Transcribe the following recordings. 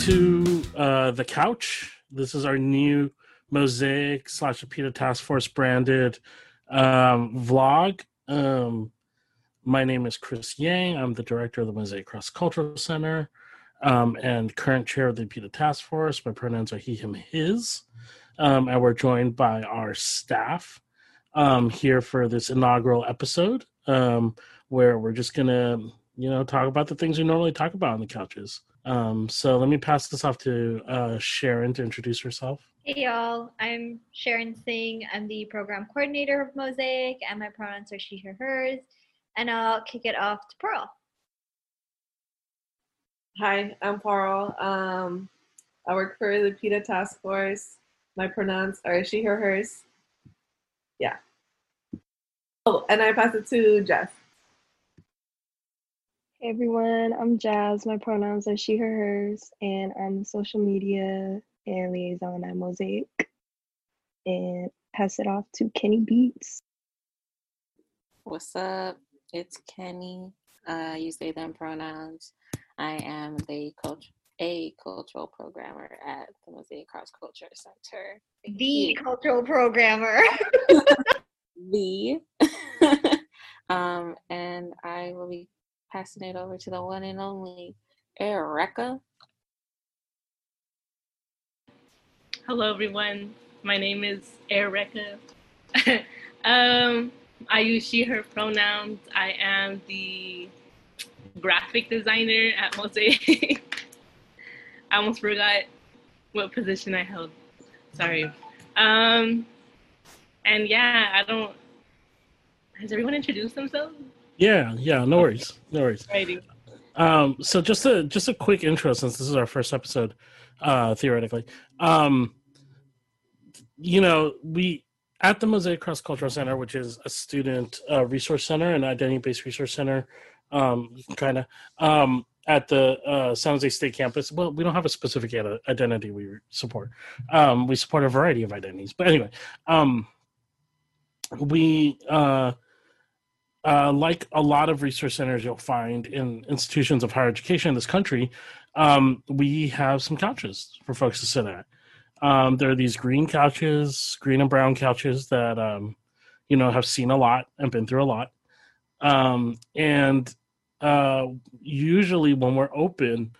to uh, the couch. This is our new Mosaic slash APIDA Task Force branded um, vlog. Um, my name is Chris Yang. I'm the director of the Mosaic Cross Cultural Center um, and current chair of the APIDA Task Force. My pronouns are he, him, his. Um, and we're joined by our staff um, here for this inaugural episode um, where we're just going to, you know, talk about the things we normally talk about on the couches. Um, so let me pass this off to uh, Sharon to introduce herself. Hey y'all, I'm Sharon Singh. I'm the program coordinator of Mosaic, and my pronouns are she, her, hers. And I'll kick it off to Pearl. Hi, I'm Pearl. Um, I work for the PETA Task Force. My pronouns are she, her, hers. Yeah. Oh, and I pass it to Jess. Hey everyone, I'm Jazz. My pronouns are she, her, hers, and I'm the social media and liaison at Mosaic. And pass it off to Kenny Beats. What's up? It's Kenny. Uh, use they them pronouns. I am the coach, a cultural programmer at the Mosaic Cross Culture Center. The cultural programmer. the. um, and I will be passing it over to the one and only Erica. Hello, everyone. My name is Erica. um, I use she, her pronouns. I am the graphic designer at Mosaic. I almost forgot what position I held. Sorry. Um, and yeah, I don't. Has everyone introduced themselves? Yeah, yeah, no worries, no worries. Um, so just a just a quick intro since this is our first episode, uh, theoretically. Um, you know, we at the Mosaic Cross Cultural Center, which is a student uh, resource center and identity based resource center, um, kind of um, at the uh, San Jose State campus. Well, we don't have a specific identity we support. Um, we support a variety of identities, but anyway, um, we. Uh, uh, like a lot of resource centers you'll find in institutions of higher education in this country, um, we have some couches for folks to sit at. Um, there are these green couches, green and brown couches that um, you know have seen a lot and been through a lot. Um, and uh, usually when we're open,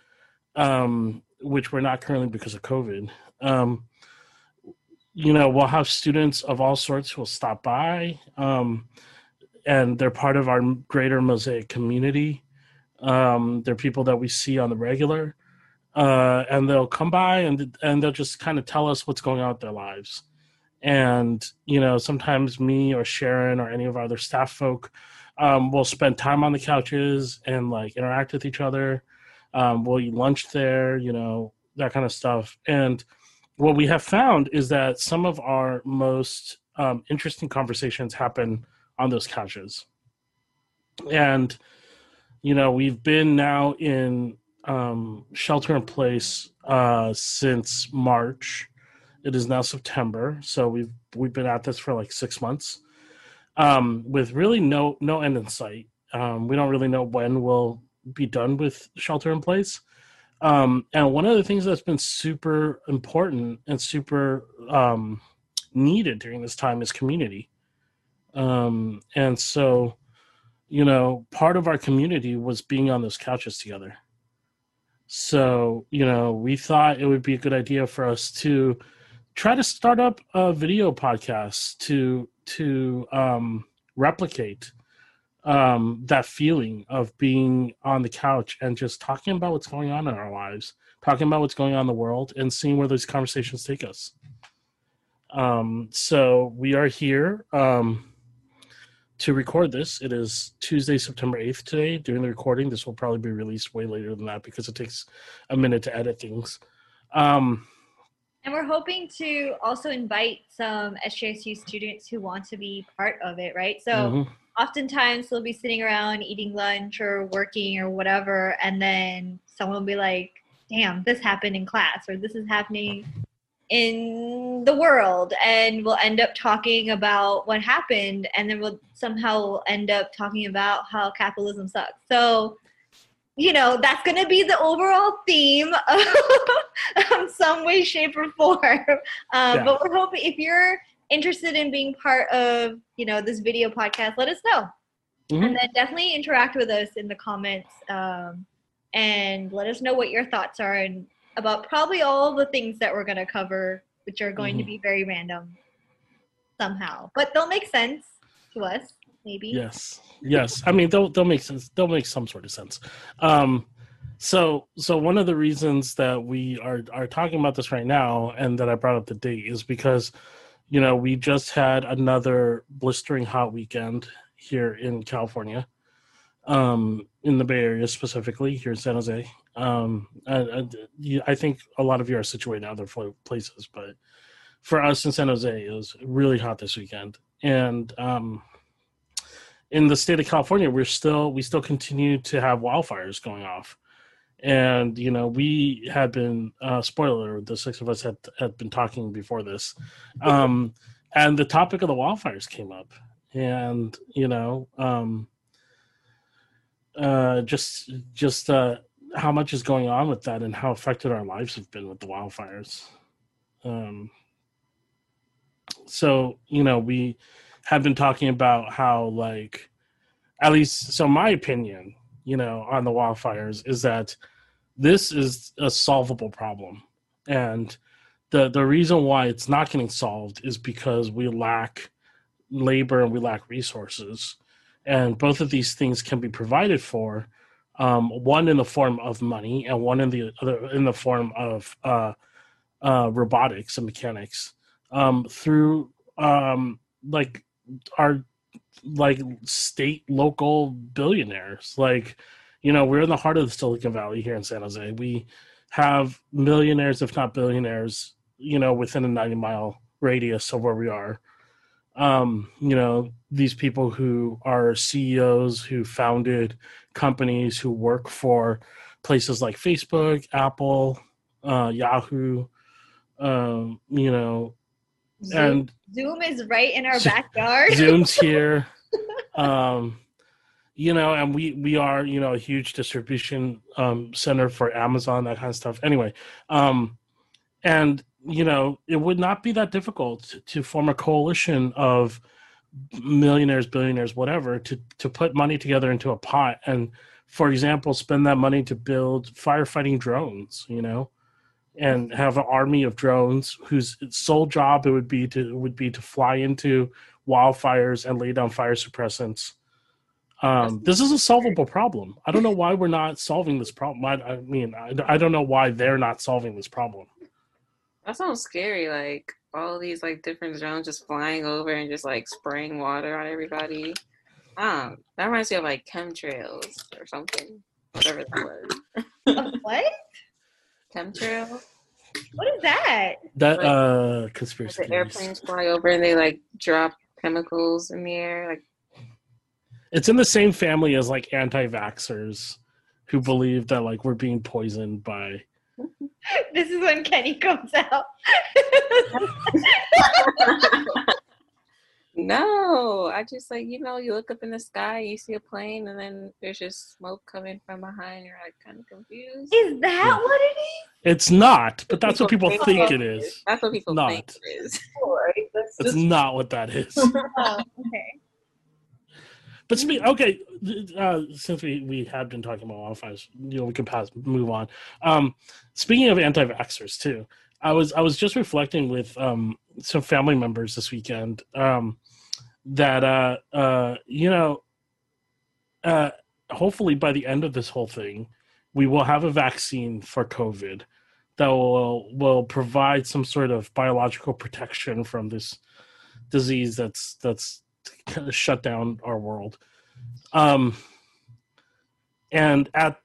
um, which we're not currently because of COVID, um, you know, we'll have students of all sorts who will stop by. And they're part of our greater mosaic community. Um, they're people that we see on the regular. Uh, and they'll come by and and they'll just kind of tell us what's going on with their lives. And you know sometimes me or sharon or any of our other staff folk um, will spend time on the couches and like interact with each other. Um, we'll eat lunch there you know that kind of stuff. And what we have found is that some of our most um, interesting conversations happen on those couches. And, you know, we've been now in um, shelter in place uh, since March. It is now September, so we've we've been at this for like six months, um, with really no no end in sight. Um, we don't really know when we'll be done with shelter in place. Um, and one of the things that's been super important and super um, needed during this time is community. Um, and so, you know, part of our community was being on those couches together. So, you know, we thought it would be a good idea for us to try to start up a video podcast to to um, replicate um, that feeling of being on the couch and just talking about what's going on in our lives, talking about what's going on in the world, and seeing where those conversations take us. Um, so we are here. Um, to record this. It is Tuesday, September 8th today. During the recording, this will probably be released way later than that because it takes a minute to edit things. Um, and we're hoping to also invite some SJSU students who want to be part of it, right? So mm-hmm. oftentimes they'll be sitting around eating lunch or working or whatever, and then someone will be like, damn, this happened in class, or this is happening in the world and we'll end up talking about what happened and then we'll somehow end up talking about how capitalism sucks so you know, that's going to be the overall theme of some way, shape, or form. Um, Yeah. But we're hoping if you're interested in being part of, you know, this video podcast, let us know. Mhm. And then definitely interact with us in the comments um, and let us know what your thoughts are and about probably all the things that we're going to cover, which are going to Mhm. be very random somehow. But they'll make sense to us, maybe. Yes, yes. I mean, they'll they'll make sense. They'll make some sort of sense. Um, so so one of the reasons that we are are talking about this right now, and that I brought up the date, is because you know we just had another blistering hot weekend here in California, um, in the Bay Area specifically here in San Jose. Um, and you- I think a lot of you are situated in other places, but for us in San Jose, it was really hot this weekend, and um, in the state of California, we're still we still continue to have wildfires going off, and you know we had been uh, spoiler the six of us had had been talking before this, um, and the topic of the wildfires came up, and you know um, uh, just just uh, how much is going on with that and how affected our lives have been with the wildfires. Um, so you know we have been talking about how like at least so my opinion you know on the wildfires is that this is a solvable problem and the the reason why it's not getting solved is because we lack labor and we lack resources and both of these things can be provided for um, one in the form of money and one in the other in the form of uh, uh, robotics and mechanics. Um, through um, like our like state local billionaires. Like you know we're in the heart of the silicon valley here in san jose. We have millionaires if not billionaires you know within a 90 mile radius of where we are um you know these people who are ceos who founded companies who work for places like facebook apple uh yahoo um you know Zoom, and Zoom is right in our backyard. Zoom's here. Um, you know, and we we are you know a huge distribution um, center for Amazon, that kind of stuff. Anyway, um, and you know, it would not be that difficult to form a coalition of millionaires, billionaires, whatever, to to put money together into a pot and, for example, spend that money to build firefighting drones. You know. And have an army of drones whose sole job it would be to would be to fly into wildfires and lay down fire suppressants. Um, this is a solvable problem. I don't know why we're not solving this problem. I, I mean, I, I don't know why they're not solving this problem. That sounds scary. Like all these like different drones just flying over and just like spraying water on everybody. Um, that reminds me of like chemtrails or something. Whatever that was. What? Chemtrail. What is that? That Like- uh, Like conspiracy. the airplanes fly over and they like drop chemicals in the air. Like It's in the same family as like anti-vaxxers who believe that like we're being poisoned by. This is when Kenny comes out. no, I just like you know you look up in the sky, you see a plane, and then there's just smoke coming from behind. You're like kind of confused. is that what it is? It's not, but that's what people People think think it is. That's what people Not. think it is. Right? That's That's just not what that is. is? Oh, okay. But speak, okay, uh, since we, we had been talking about wildfires, you know, we can pass move on. Um, speaking of anti-vaxxers too, I was I was just reflecting with um, some family members this weekend um, that uh, uh, you know, uh, hopefully by the end of this whole thing, we will have a vaccine for COVID that will will provide some sort of biological protection from this disease that's that's kind of shut down our world. Um, and at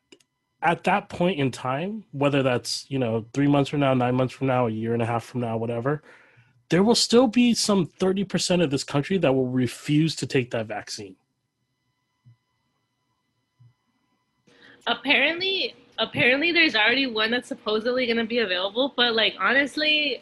at that point in time, whether that's you know three months from now, nine months from now, a year and a half from now, whatever, there will still be some thirty percent of this country that will refuse to take that vaccine. apparently apparently there's already one that's supposedly going to be available but like honestly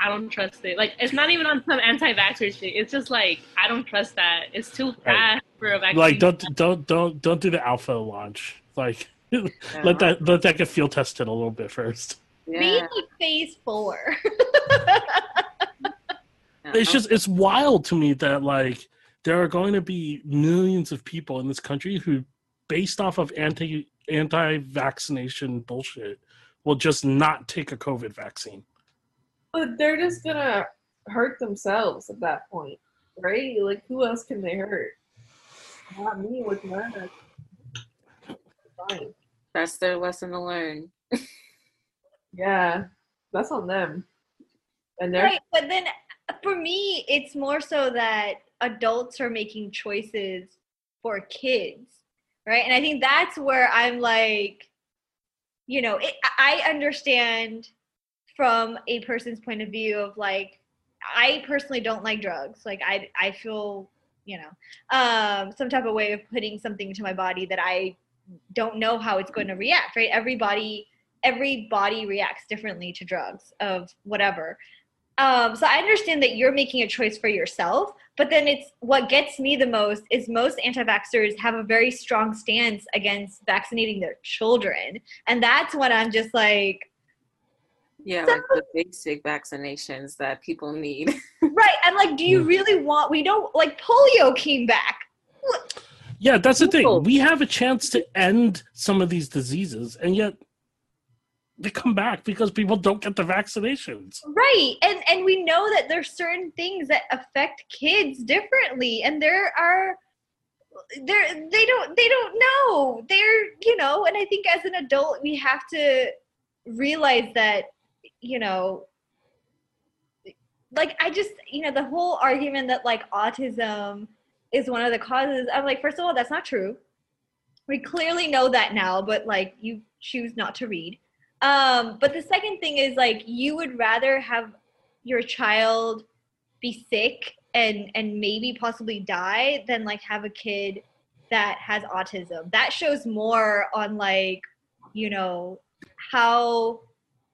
i don't trust it like it's not even on some anti-vaxxer shit it's just like i don't trust that it's too Right. fast for a vaccine. Like don't don't don't don't do the alpha launch. Like let that let that get field tested a little bit first. Yeah. Maybe phase four. It's just it's wild to me that like there are going to be millions of people in this country who, based off of anti anti vaccination bullshit, will just not take a COVID vaccine. But they're just gonna hurt themselves at that point, right? Like, who else can they hurt? Not me with my. Fine. That's their lesson to learn. Yeah, that's on them. And they're right, but then uh, for me, it's more so that adults are making choices for kids, right? And I think that's where I'm like, you know, it, I understand from a person's point of view of like, I personally don't like drugs. Like, I I feel, you know, um, some type of way of putting something into my body that I don't know how it's going to react. Right? Everybody every body reacts differently to drugs of whatever. Um, so I understand that you're making a choice for yourself, but then it's what gets me the most is most anti-vaxxers have a very strong stance against vaccinating their children, and that's when I'm just like, Yeah, So- like the basic vaccinations that people need. right? I'm like, do you really want? We don't like polio came back. Yeah, that's the thing. We have a chance to end some of these diseases, and yet they come back because people don't get the vaccinations. right and and we know that there's certain things that affect kids differently and there are they're they don't they don't know they're you know and i think as an adult we have to realize that you know like i just you know the whole argument that like autism is one of the causes i'm like first of all that's not true we clearly know that now but like you choose not to read um, but the second thing is like you would rather have your child be sick and and maybe possibly die than like have a kid that has autism. That shows more on like, you know, how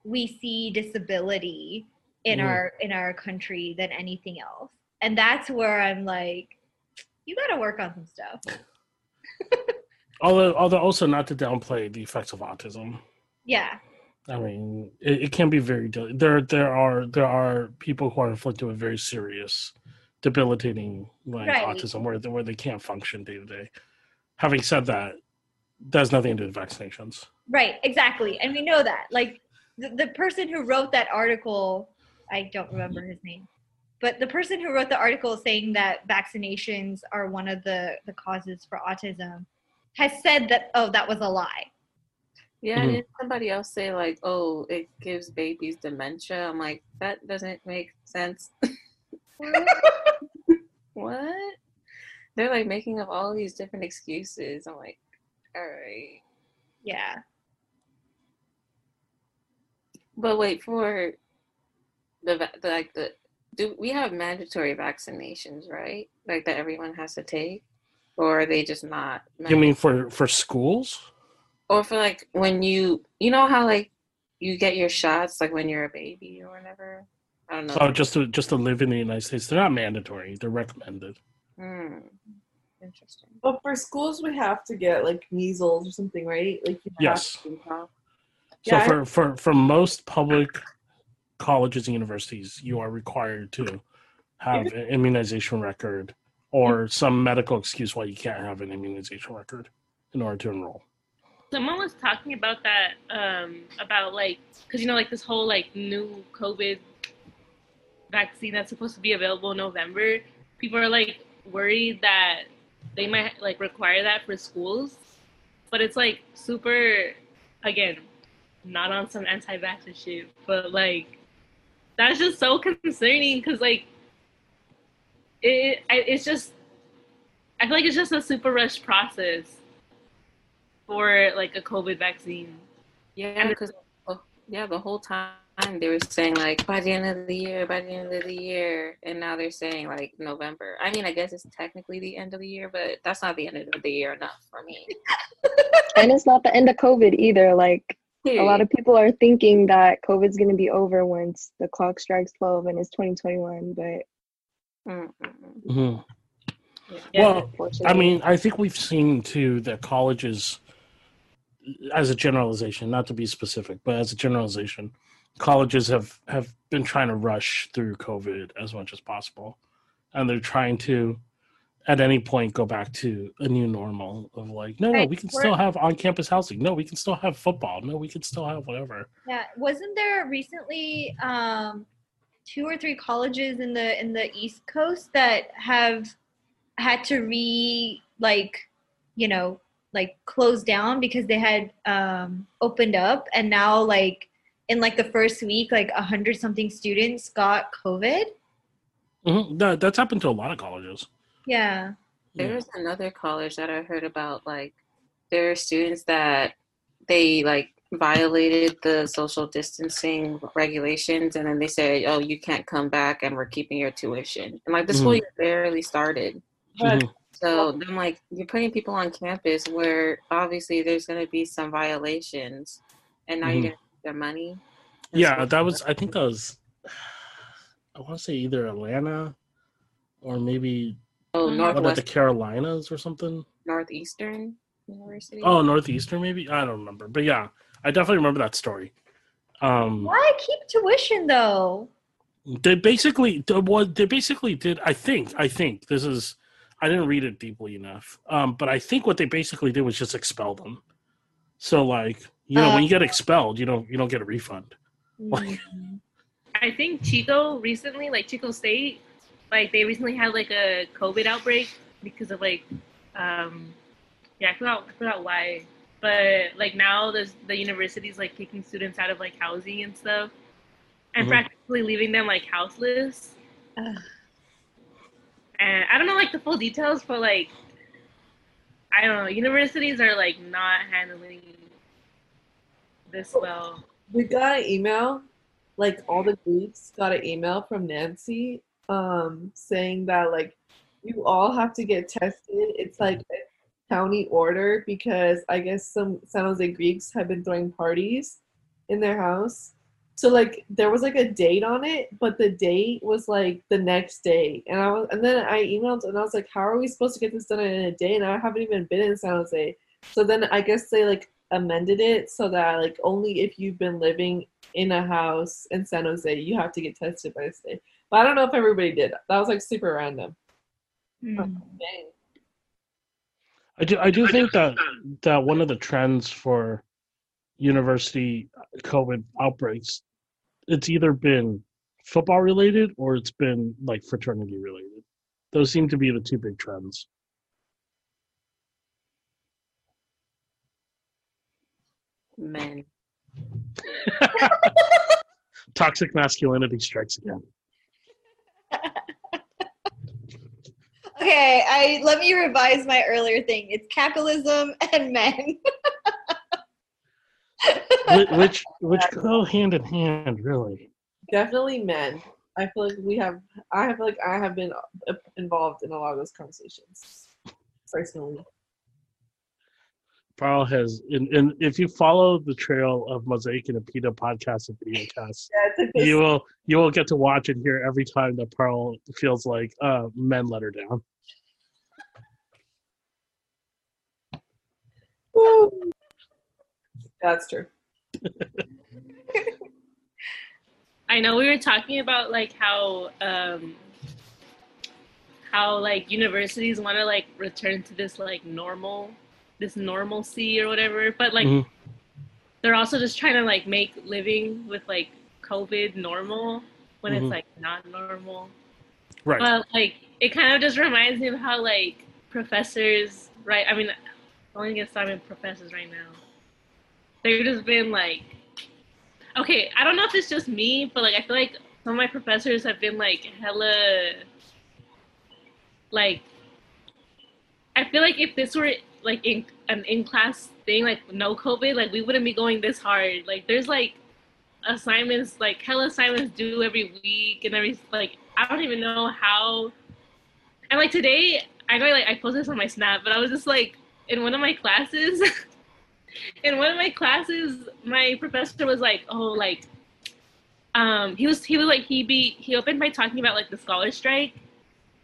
we see disability in Mhm. our in our country than anything else. And that's where I'm like, you got to work on some stuff. Although, although also not to downplay the effects of autism. Yeah. I mean, it, it can be very. de- There, there are there are people who are afflicted with very serious, debilitating like Right. autism, where they, where they can't function day to day. Having said that, that has nothing to do with vaccinations. Right, exactly. And we know that. Like the, the person who wrote that article, I don't remember his name, but the person who wrote the article saying that vaccinations are one of the, the causes for autism has said that, oh, that was a lie. Yeah, Mhm. did somebody else say like, "Oh, it gives babies dementia"? I'm like, that doesn't make sense. what? They're like making up all these different excuses. I'm like, all right. Yeah. But wait for the, the like the do we have mandatory vaccinations, right? Like that everyone has to take, or are they just not? You mean for for schools? or for like when you you know how like you get your shots like when you're a baby or whatever. I don't know. Oh, just to just to live in the United States, they're not mandatory. They're recommended. Hmm. Interesting. But for schools, we have to get like measles or something, right? Like you have Yes. So Yeah, for, for for most public colleges and universities, you are required to have an immunization record or some medical excuse why you can't have an immunization record in order to enroll. Someone was talking about that, um, about like, because you know, like this whole like new COVID vaccine that's supposed to be available in November. People are like worried that they might like require that for schools, but it's like super, again, not on some anti-vaxxer shit, but like that's just so concerning because like it, I- it's just I feel like it's just a super rushed process for like a COVID vaccine. Yeah, because oh, yeah, the whole time they were saying like by the end of the year, by the end of the year, and now they're saying like November. I mean, I guess it's technically the end of the year, but that's not the end of the year enough for me. And it's not the end of COVID either. Like a lot of people are thinking that COVID's going to be over once the clock strikes 12 and it's 2021, but Mm-mm. Mhm. Yeah. well, I mean, I think we've seen too that colleges, as a generalization, not to be specific, but as a generalization, colleges have have been trying to rush through COVID as much as possible, and they're trying to, at any point, go back to a new normal of like, no, no, Right, we can we're- still have on-campus housing. No, we can still have football. No, we can still have whatever. Yeah, wasn't there recently um, two or three colleges in the in the East Coast that have had to re like you know like close down because they had um, opened up and now like in like the first week like a hundred something students got COVID. hmm That, that's happened to a lot of colleges. Yeah. Yeah. There's another college that I heard about. Like, there are students that they like violated the social distancing regulations, and then they said, "Oh, you can't come back, and we're keeping your tuition." And like the school Mhm. year barely started, But Mhm. so I'm like, you're putting people on campus where obviously there's going to be some violations, and now Mhm. you're going to take their money. Yeah, that was. I think that was. I want to say either Atlanta, or maybe oh one of Northwest the Carolinas or something. Northeastern University. Oh, Northeastern maybe. I don't remember, but yeah, I definitely remember that story. Um, Why keep tuition though? they basically what they basically did. I think. I think this is. I didn't read it deeply enough, um, but I think what they basically did was just expel them. So like you know, when you get expelled, you don't you don't get a refund. Like, I think Chico recently, like Chico State, like they recently had like a COVID outbreak because of like, um, yeah, I forgot, I forgot why, but like now there's the university's like kicking students out of like housing and stuff, and Mhm. practically leaving them like houseless. Ugh. And I don't know like the full details, but like, I don't know, universities are like not handling this well. we got an email, like all the groups got an email from Nancy um saying that like you all have to get tested. It's like a county order because I guess some San Jose Greeks have been throwing parties in their house. So like there was like a date on it, but the date was like the next day. And I was and then I emailed and I was like, How are we supposed to get this done in a day? And I haven't even been in San Jose. So then I guess they like amended it so that like only if you've been living in a house in San Jose you have to get tested by this day. But I don't know if everybody did. That was like super random. Hmm. Dang. I do I do think that that one of the trends for university COVID outbreaks, it's either been football related or it's been like fraternity related. Those seem to be the two big trends. men. Toxic masculinity strikes again. Okay, I let me revise my earlier thing. It's capitalism and men. Which which go hand in hand, really. Definitely men. I feel like we have I feel like I have been uh, involved in a lot of those conversations personally. Pearl has, and, and if you follow the trail of Mosaic and APIDA podcast and video casts, Yeah, it's like this you will you will get to watch and hear every time that Pearl feels like uh, men let her down. Woo. That's true. I know we were talking about like how um how like universities want to like return to this like normal this normalcy or whatever but like Mhm. they're also just trying to like make living with like covid normal when Mhm. it's like not normal Right. but like it kind of just reminds me of how like professors right i mean I only guess i'm in professors right now they've just been like okay i don't know if it's just me but like i feel like some of my professors have been like hella like i feel like if this were like in an in-class thing like no covid like we wouldn't be going this hard like there's like assignments like hella assignments due every week and every like i don't even know how and like today i know like i posted this on my snap but i was just like in one of my classes in one of my classes my professor was like oh like um he was he was like he be he opened by talking about like the scholar strike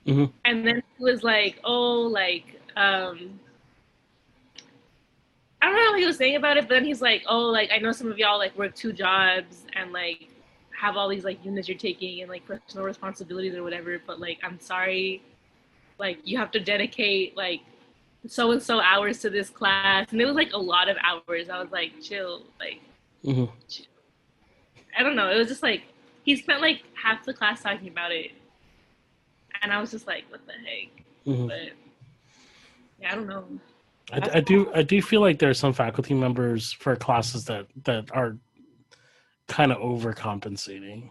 Mhm. and then he was like, "Oh, like um." I don't know what he was saying about it, but then he's like, "Oh, like I know some of y'all like work two jobs and like have all these like units you're taking and like personal responsibilities or whatever, but like I'm sorry, like you have to dedicate like so and so hours to this class, and it was like a lot of hours. I was like, chill, like hmm I don't know. It was just like he spent like half the class talking about it, and I was just like, what the heck? hmm But yeah, I don't know. I, I do I do feel like there are some faculty members for classes that that are kind of overcompensating.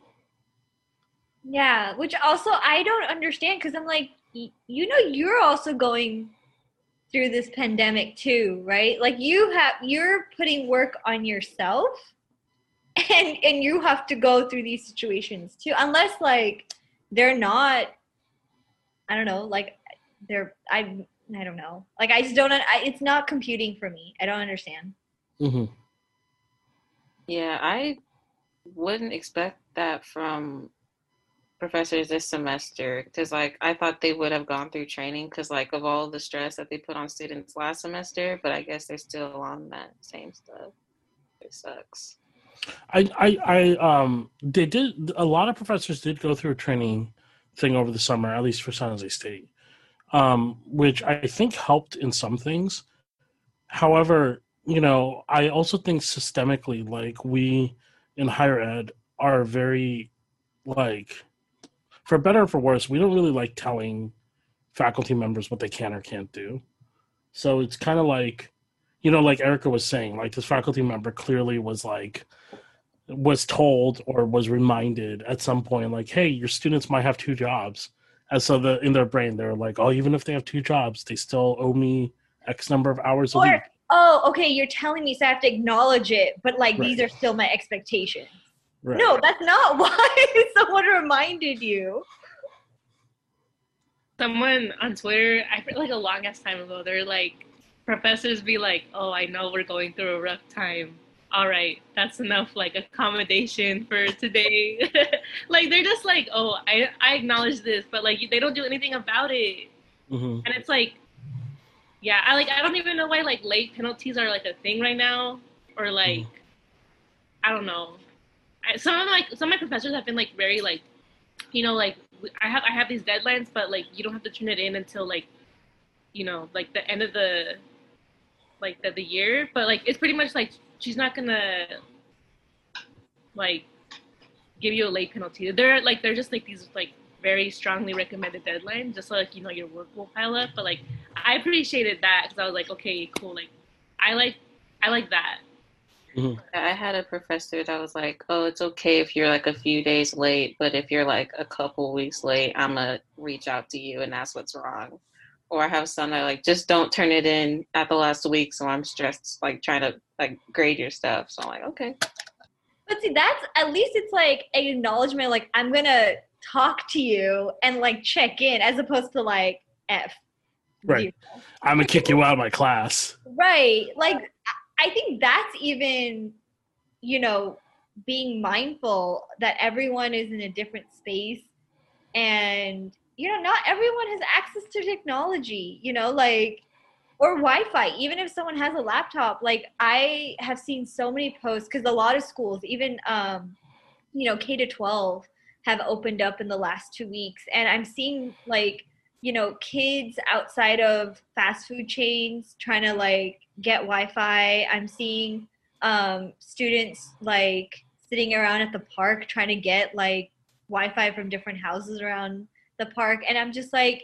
Yeah, which also I don't understand because I'm like, you know, you're also going through this pandemic too, right? Like you have, you're putting work on yourself, and and you have to go through these situations too, unless like they're not, I don't know, like they're I I don't know, like I just don't, I, it's not computing for me. I don't understand. hmm Yeah, I wouldn't expect that from professors this semester because, like, I thought they would have gone through training because, like, of all the stress that they put on students last semester, but I guess they're still on that same stuff. It sucks. I, I, I, um, they did. A lot of professors did go through a training thing over the summer, at least for San Jose State, um, which I think helped in some things. However, you know, I also think systemically, like we in higher ed are very, like, for better or for worse, we don't really like telling faculty members what they can or can't do. So it's kind of like, you know, like Erica was saying, like this faculty member clearly was like, was told or was reminded at some point, like, hey, your students might have two jobs. And so the in their brain, they're like, oh, even if they have two jobs, they still owe me X number of hours a Or- week. Oh, okay, you're telling me so I have to acknowledge it, but like these are still my expectations. Right. No, that's not why someone reminded you. Someone on Twitter, I feel like a long ass time ago, they're like, professors be like, "Oh, I know we're going through a rough time. All right, that's enough like accommodation for today." like they're just like, "Oh, I I acknowledge this," but like they don't do anything about it. Mhm. and it's like yeah i like i don't even know why like late penalties are like a thing right now or like i don't know I, some of like some of my professors have been like very like you know like i have i have these deadlines but like you don't have to turn it in until like you know like the end of the like the, the year but like it's pretty much like she's not gonna like give you a late penalty. They're like they're just like these like very strongly recommended deadlines just so like you know your work will pile up. But like i appreciated that because i was like okay cool like i like i like that. Mm-hmm. I had a professor that was like, "Oh, it's okay if you're like a few days late, but if you're like a couple weeks late, I'm gonna reach out to you and ask what's wrong." Or I have some that like, "Just don't turn it in at the last week, so I'm stressed, like trying to like grade your stuff." So I'm like, "Okay." But see, that's at least it's like an acknowledgement, like I'm gonna talk to you and like check in, as opposed to like F. Right. I'm gonna kick you out of my class. Right. Like I- I think that's even, you know, being mindful that everyone is in a different space and you know, not everyone has access to technology, you know, like or Wi-Fi. Even if someone has a laptop, like I have seen so many posts because a lot of schools, even um, you know, K to 12 have opened up in the last 2 weeks and I'm seeing like you know, kids outside of fast food chains trying to like get Wi-Fi. I'm seeing um, students like sitting around at the park trying to get like Wi-Fi from different houses around the park, and I'm just like,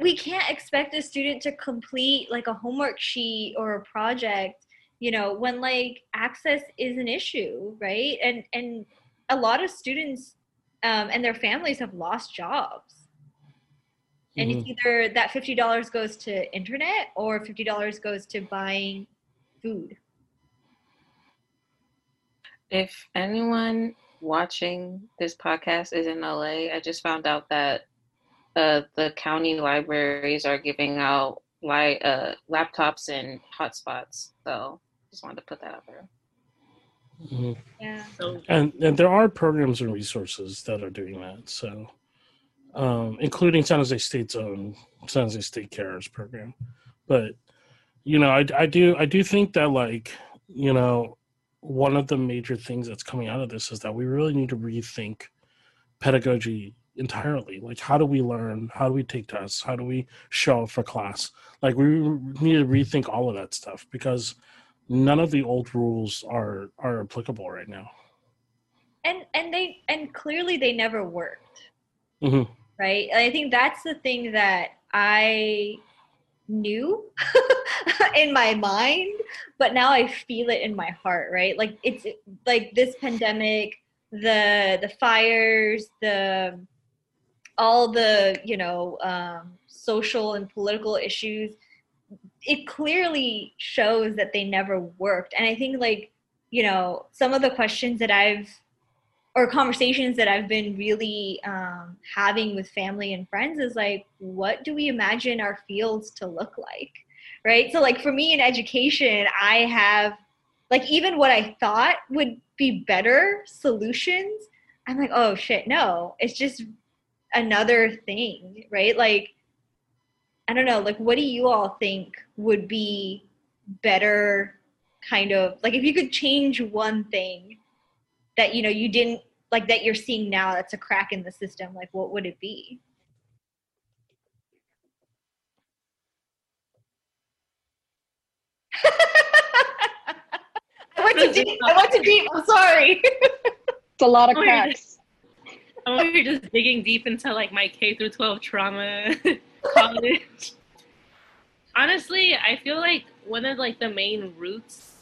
we can't expect a student to complete like a homework sheet or a project, you know, when like access is an issue, right? And and a lot of students um, and their families have lost jobs and it's either that fifty dollars goes to internet or fifty dollars goes to buying food. If anyone watching this podcast is in LA, I just found out that uh, the county libraries are giving out li- uh, laptops and hotspots. So just wanted to put that out there. Mhm. Yeah. And and there are programs and resources that are doing that. So, um, including San Jose State's own San Jose State Cares program. But you know, I, I do I do think that like you know one of the major things that's coming out of this is that we really need to rethink pedagogy entirely. Like how do we learn? How do we take tests? How do we show up for class? Like we need to rethink all of that stuff because none of the old rules are are applicable right now. And and they and clearly they never worked. Mhm. right? I think that's the thing that i knew in my mind but now i feel it in my heart right? Like it's like this pandemic the the fires the all the you know um, social and political issues it clearly shows that they never worked. And i think like you know some of the questions that i've or conversations that i've been really um, having with family and friends is like what do we imagine our fields to look like? Right? So like for me in education i have like even what i thought would be better solutions i'm like oh shit no. It's just another thing right? Like i don't know like what do you all think would be better kind of like if you could change one thing that you know you didn't like that you're seeing now that's a crack in the system like what would it be I went to deep. I went to deep. I'm sorry. It's a lot of cracks. I'm over here just digging deep into like my K through 12 trauma college. Honestly, I feel like one of like the main roots.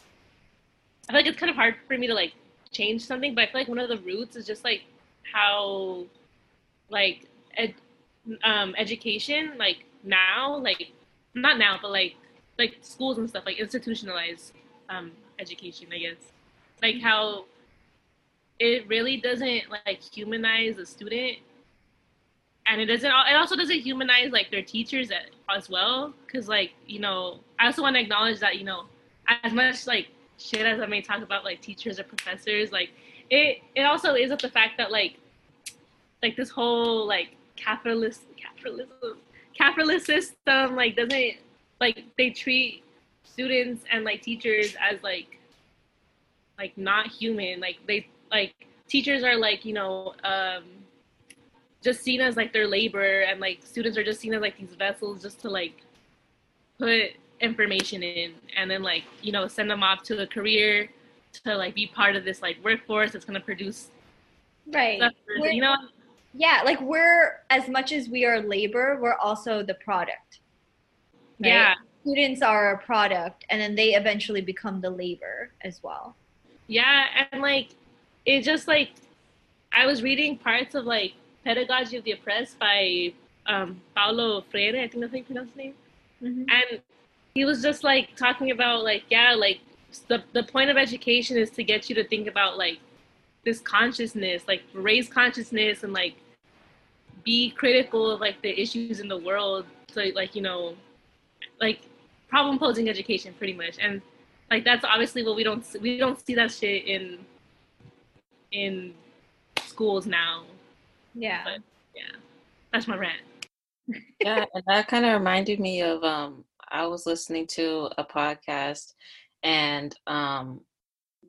I feel like it's kind of hard for me to like change something, but I feel like one of the roots is just like how like ed, um, education like now like not now but like like schools and stuff like institutionalized um, education I guess. Like how it really doesn't like humanize a student and it doesn't it also doesn't humanize like their teachers as well because like you know i also want to acknowledge that you know as much like shit as i may talk about like teachers or professors like it it also is up the fact that like like this whole like capitalist capitalism capitalist system like doesn't like they treat students and like teachers as like like not human. Like they like teachers are like you know um just seen as like their labor and like students are just seen as like these vessels just to like put information in and then like you know send them off to a career to like be part of this like workforce that's going to produce right. stuff for- you know Yeah, like we're as much as we are labor, we're also the product. right? yeah Students are a product, and then they eventually become the labor as well. Yeah, and like it just like I was reading parts of like Pedagogy of the Oppressed by um, Paulo Freire, I think that's how you pronounce his name. And he was just like talking about like yeah, like the the point of education is to get you to think about like this consciousness, like raise consciousness and like be critical of like the issues in the world. So like you know, like problem posing education pretty much and like that's obviously what we don't we don't see that shit in in schools now Yeah. But- yeah that's my rant yeah, and that kind of reminded me of um I was listening to a podcast and um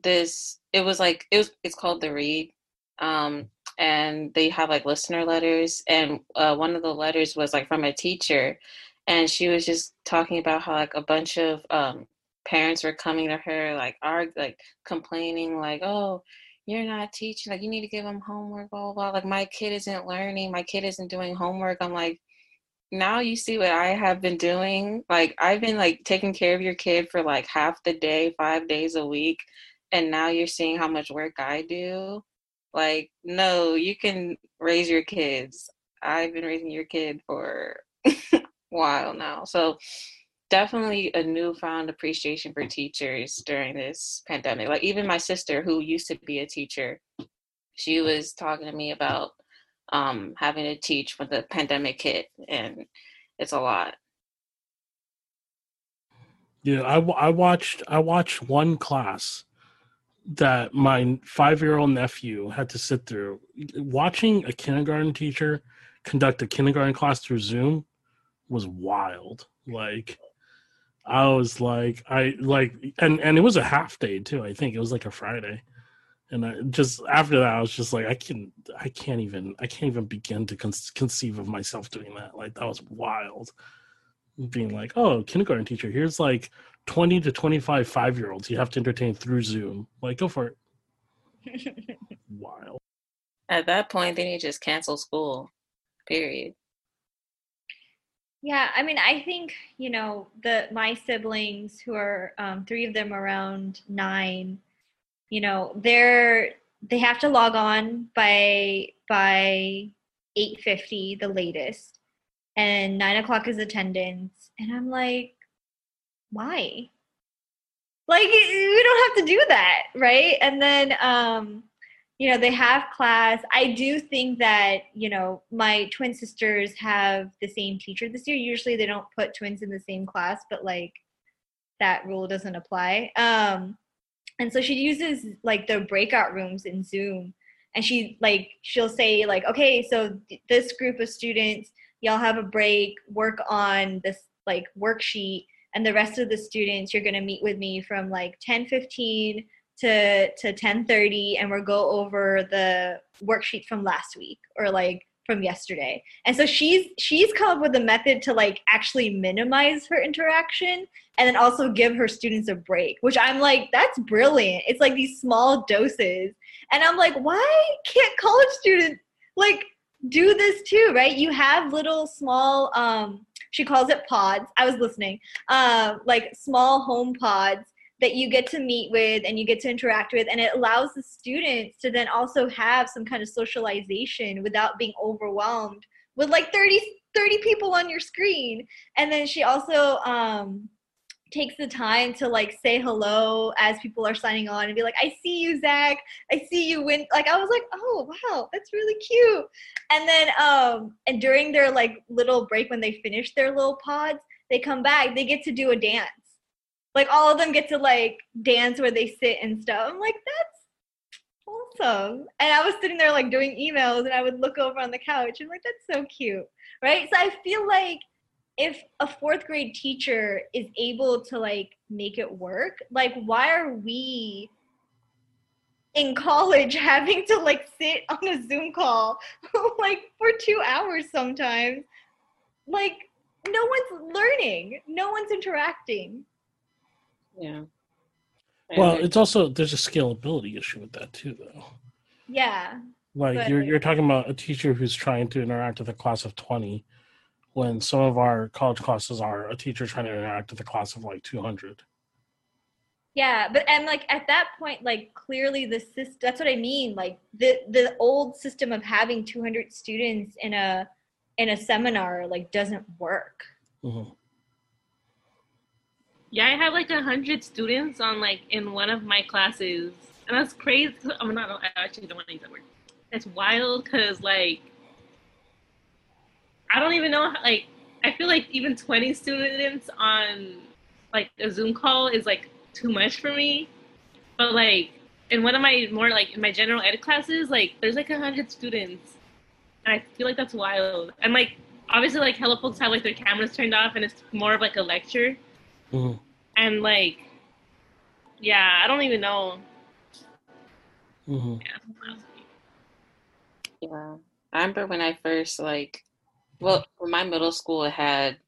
this it was like it was it's called The Read. Um and they have like listener letters and uh, one of the letters was like from a teacher and she was just talking about how like a bunch of um parents were coming to her like are like complaining like oh you're not teaching like you need to give them homework blah blah blah like my kid isn't learning my kid isn't doing homework i'm like now you see what I have been doing. Like I've been like taking care of your kid for like half the day, five days a week, and now you're seeing how much work I do. Like, no, you can raise your kids. I've been raising your kid for a while now. So definitely a newfound appreciation for teachers during this pandemic. Like even my sister who used to be a teacher, she was talking to me about um, having to teach when the pandemic hit, and it's a lot. Yeah, I, I watched I watched one class that my five year old nephew had to sit through. Watching a kindergarten teacher conduct a kindergarten class through Zoom was wild. Like I was like I like and and it was a half day too. I think it was like a Friday. And I just after that I was just like I can I can't even I can't even begin to con- conceive of myself doing that. Like that was wild. Being like, "Oh, kindergarten teacher, here's like 20 to 25 5-year-olds you have to entertain through Zoom." Like go for it. wild. At that point, then you just cancel school. Period. Yeah, I mean, I think you know the my siblings who are um, three of them around nine. You know, they're they have to log on by by eight fifty the latest, and nine o'clock is attendance, and I'm like, why? Like we don't have to do that, right? And then um, you know they have class i do think that you know my twin sisters have the same teacher this year usually they don't put twins in the same class but like that rule doesn't apply um and so she uses like the breakout rooms in zoom. And she like she'll say like okay so th- this group of students y'all have a break work on this like worksheet. And the rest of the students you're going to meet with me from like 10 15 to to 10:30 and we'll go over the worksheet from last week. Or like from yesterday. And so she's she's come up with a method to like actually minimize her interaction and then also give her students a break, which I'm like that's brilliant. It's like these small doses. And I'm like, why can't college students like do this too, right? You have little small um she calls it pods. I was listening. Uh, like small home pods that you get to meet with and you get to interact with and it allows the students to then also have some kind of socialization without being overwhelmed with like 30 30 people on your screen and then she also um takes the time to like say hello as people are signing on and be like, I see you, Zach. I see you win. like I was like, oh wow, that's really cute. And then um and during their like little break when they finish their little pods, they come back, they get to do a dance like all of them get to like dance where they sit and stuff. I'm like, that's awesome. And I was sitting there like doing emails and I would look over on the couch and like, that's so cute. Right. So I feel like if a fourth grade teacher is able to like make it work, like why are we in college having to like sit on a Zoom call like for two hours sometimes? Like no one's learning, no one's interacting. Yeah. Well, it's also there's a scalability issue with that too, though. Yeah. Like but- you're you're talking about a teacher who's trying to interact with a class of twenty, when some of our college classes are a teacher trying to interact with a class of like two hundred. Yeah, but and like at that point, like clearly the system. That's what I mean. Like the the old system of having 200 students in a in a seminar like doesn't work. Mm-hmm. Yeah, I had like a hundred students on like in one of my classes, and that's crazy. I'm not. I actually don't want to use that word. That's wild because like I don't even know. How, like I feel like even 20 students on like a Zoom call is like too much for me. But like in one of my more like in my general ed classes, like there's like a hundred students, and I feel like that's wild. And like obviously like hello folks have like their cameras turned off, and it's more of like a lecture. Mm-hmm. And like, yeah, I don't even know. Mm-hmm. Yeah. Yeah. I remember when I first like well, for my middle school it had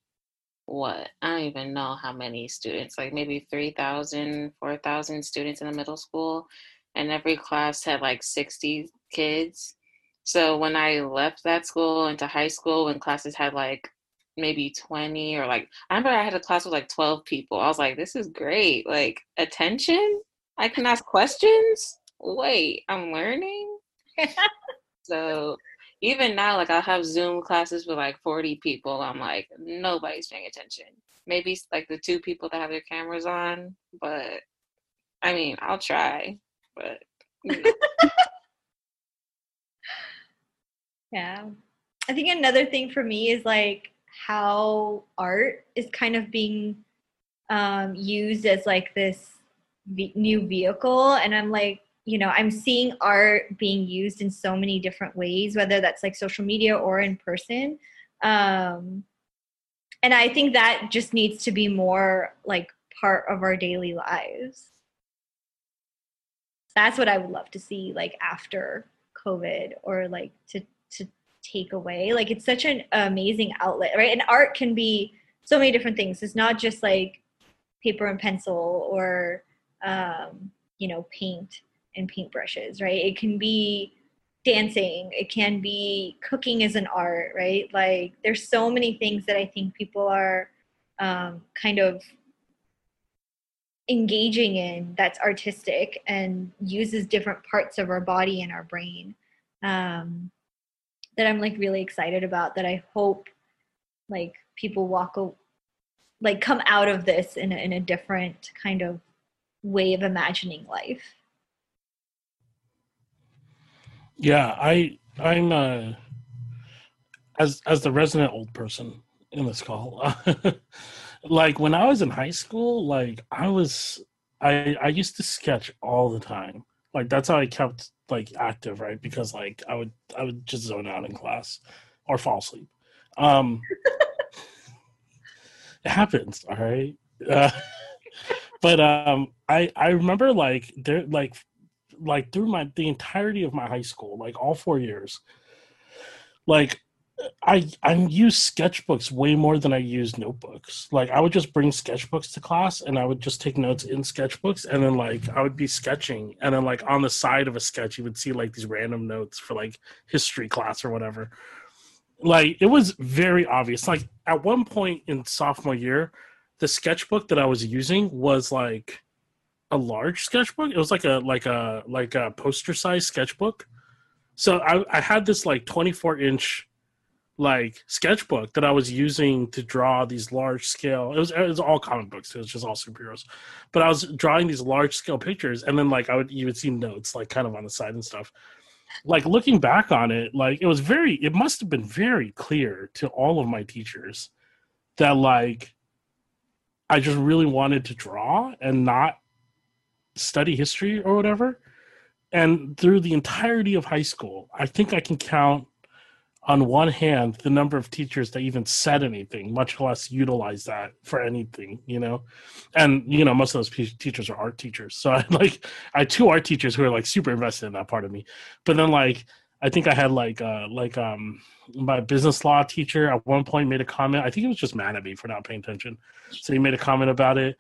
what? I don't even know how many students, like maybe 3,000, 4,000 students in the middle school and every class had like 60 kids. So when I left that school into high school when classes had like maybe 20 or like I remember I had a class with like 12 people. I was like, this is great. Like attention? I can ask questions? Wait, I'm learning? so even now, like I'll have Zoom classes with like 40 people. I'm like, nobody's paying attention. Maybe like the two people that have their cameras on, but I mean, I'll try, but you know. Yeah. I think another thing for me is like how art is kind of being um, used as like this v- new vehicle. And I'm like, you know i'm seeing art being used in so many different ways whether that's like social media or in person um and i think that just needs to be more like part of our daily lives that's what i would love to see like after covid or like to take away. Like it's such an amazing outlet right? And art can be so many different things. It's not just like paper and pencil or um, you know paint and paintbrushes right? It can be dancing. It can be cooking as an art right? Like there's so many things that i think people are um, kind of engaging in that's artistic and uses different parts of our body and our brain. Um, that i'm like really excited about that i hope like people walk like come out of this in a, in a different kind of way of imagining life. Yeah i i'm uh as as the resident old person in this call like when i was in high school like i was i i used to sketch all the time. Like that's how i kept like active right? Because like i would i would just zone out in class or fall asleep. Um it happens all right? Uh, but um i i remember like there like like through my the entirety of my high school like all four years like I I use sketchbooks way more than I use notebooks. Like I would just bring sketchbooks to class and I would just take notes in sketchbooks and then like I would be sketching and then like on the side of a sketch you would see like these random notes for like history class or whatever. Like it was very obvious. Like at one point in sophomore year, the sketchbook that I was using was like a large sketchbook. It was like a like a like a poster size sketchbook. So I I had this like 24 inch like sketchbook that I was using to draw these large scale. It was it was all comic books. It was just all superheroes, but I was drawing these large scale pictures, and then like I would you would see notes like kind of on the side and stuff. Like looking back on it, like it was very. It must have been very clear to all of my teachers that like I just really wanted to draw and not study history or whatever. And through the entirety of high school, I think I can count on one hand the number of teachers that even said anything much less utilize that for anything you know? And you know most of those teachers are art teachers. So i like i had two art teachers who are like super invested in that part of me. But then like i think i had like uh like um my business law teacher at one point made a comment. I think he was just mad at me for not paying attention. So he made a comment about it.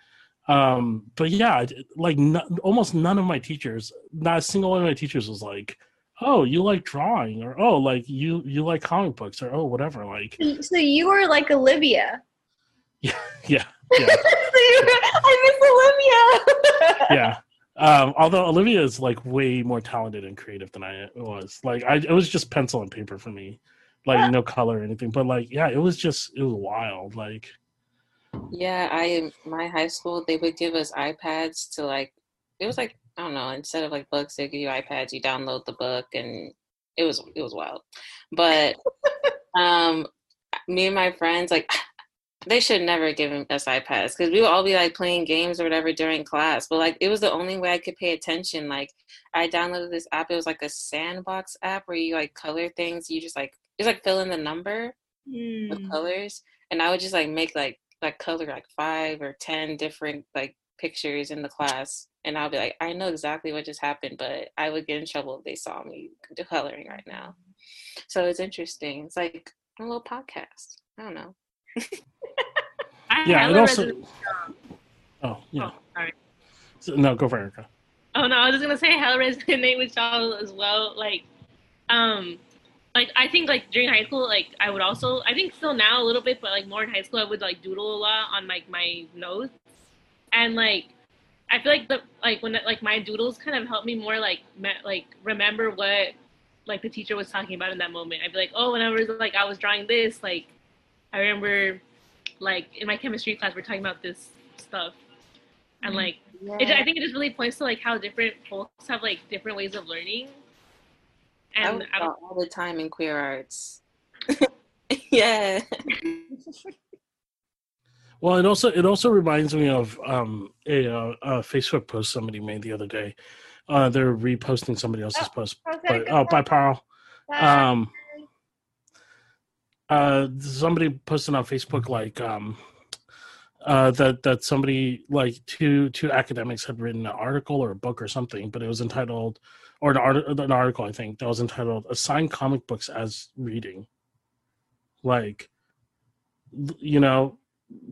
Um but yeah like almost none of my teachers not a single one of my teachers was like oh you like drawing or oh like you you like comic books or oh whatever like so you were like olivia. Yeah yeah, yeah. so were, i miss olivia. Yeah um although olivia is like way more talented and creative than i was. Like i it was just pencil and paper for me. Like no color or anything but like yeah it was just it was wild like yeah i my high school they would give us ipads to like it was like I don't know, instead of like books, they give you iPads, you download the book and it was it was wild. But um me and my friends like they should never give us iPads because we would all be like playing games or whatever during class. But like it was the only way I could pay attention. Like I downloaded this app. It was like a sandbox app where you like color things. You just like just like fill in the number mm. of colors, and I would just like make like like color like five or ten different like pictures in the class and I'll be like, I know exactly what just happened, but I would get in trouble if they saw me coloring right now. So it's interesting. It's like a little podcast. I don't know. I yeah, it also. Oh yeah. Oh, sorry. So, no, go for Erica. Oh no, I was just gonna say how resonate with y'all as well. Like, um, like I think like during high school, like I would also I think still now a little bit, but like more in high school, I would like doodle a lot on like my notes, and like I feel like the like when like my doodles kind of help me more like me, like remember what like the teacher was talking about in that moment. I'd be like, oh, whenever like I was drawing this, like I remember like in my chemistry class we're talking about this stuff, and mm-hmm. like yeah. it, I think it just really points to like how different folks have like different ways of learning. And I, I all the time in queer arts. yeah. Well, it also it also reminds me of um, a, uh, a, Facebook post somebody made the other day, Uh, they're reposting somebody else's Oh, post. But, oh, bye. Bye. Um, uh, somebody posted on Facebook like um, uh, that that somebody like two two academics had written an article or a book or something, but it was entitled or an art an article I think that was entitled "Assign Comic Books as Reading." Like, you know,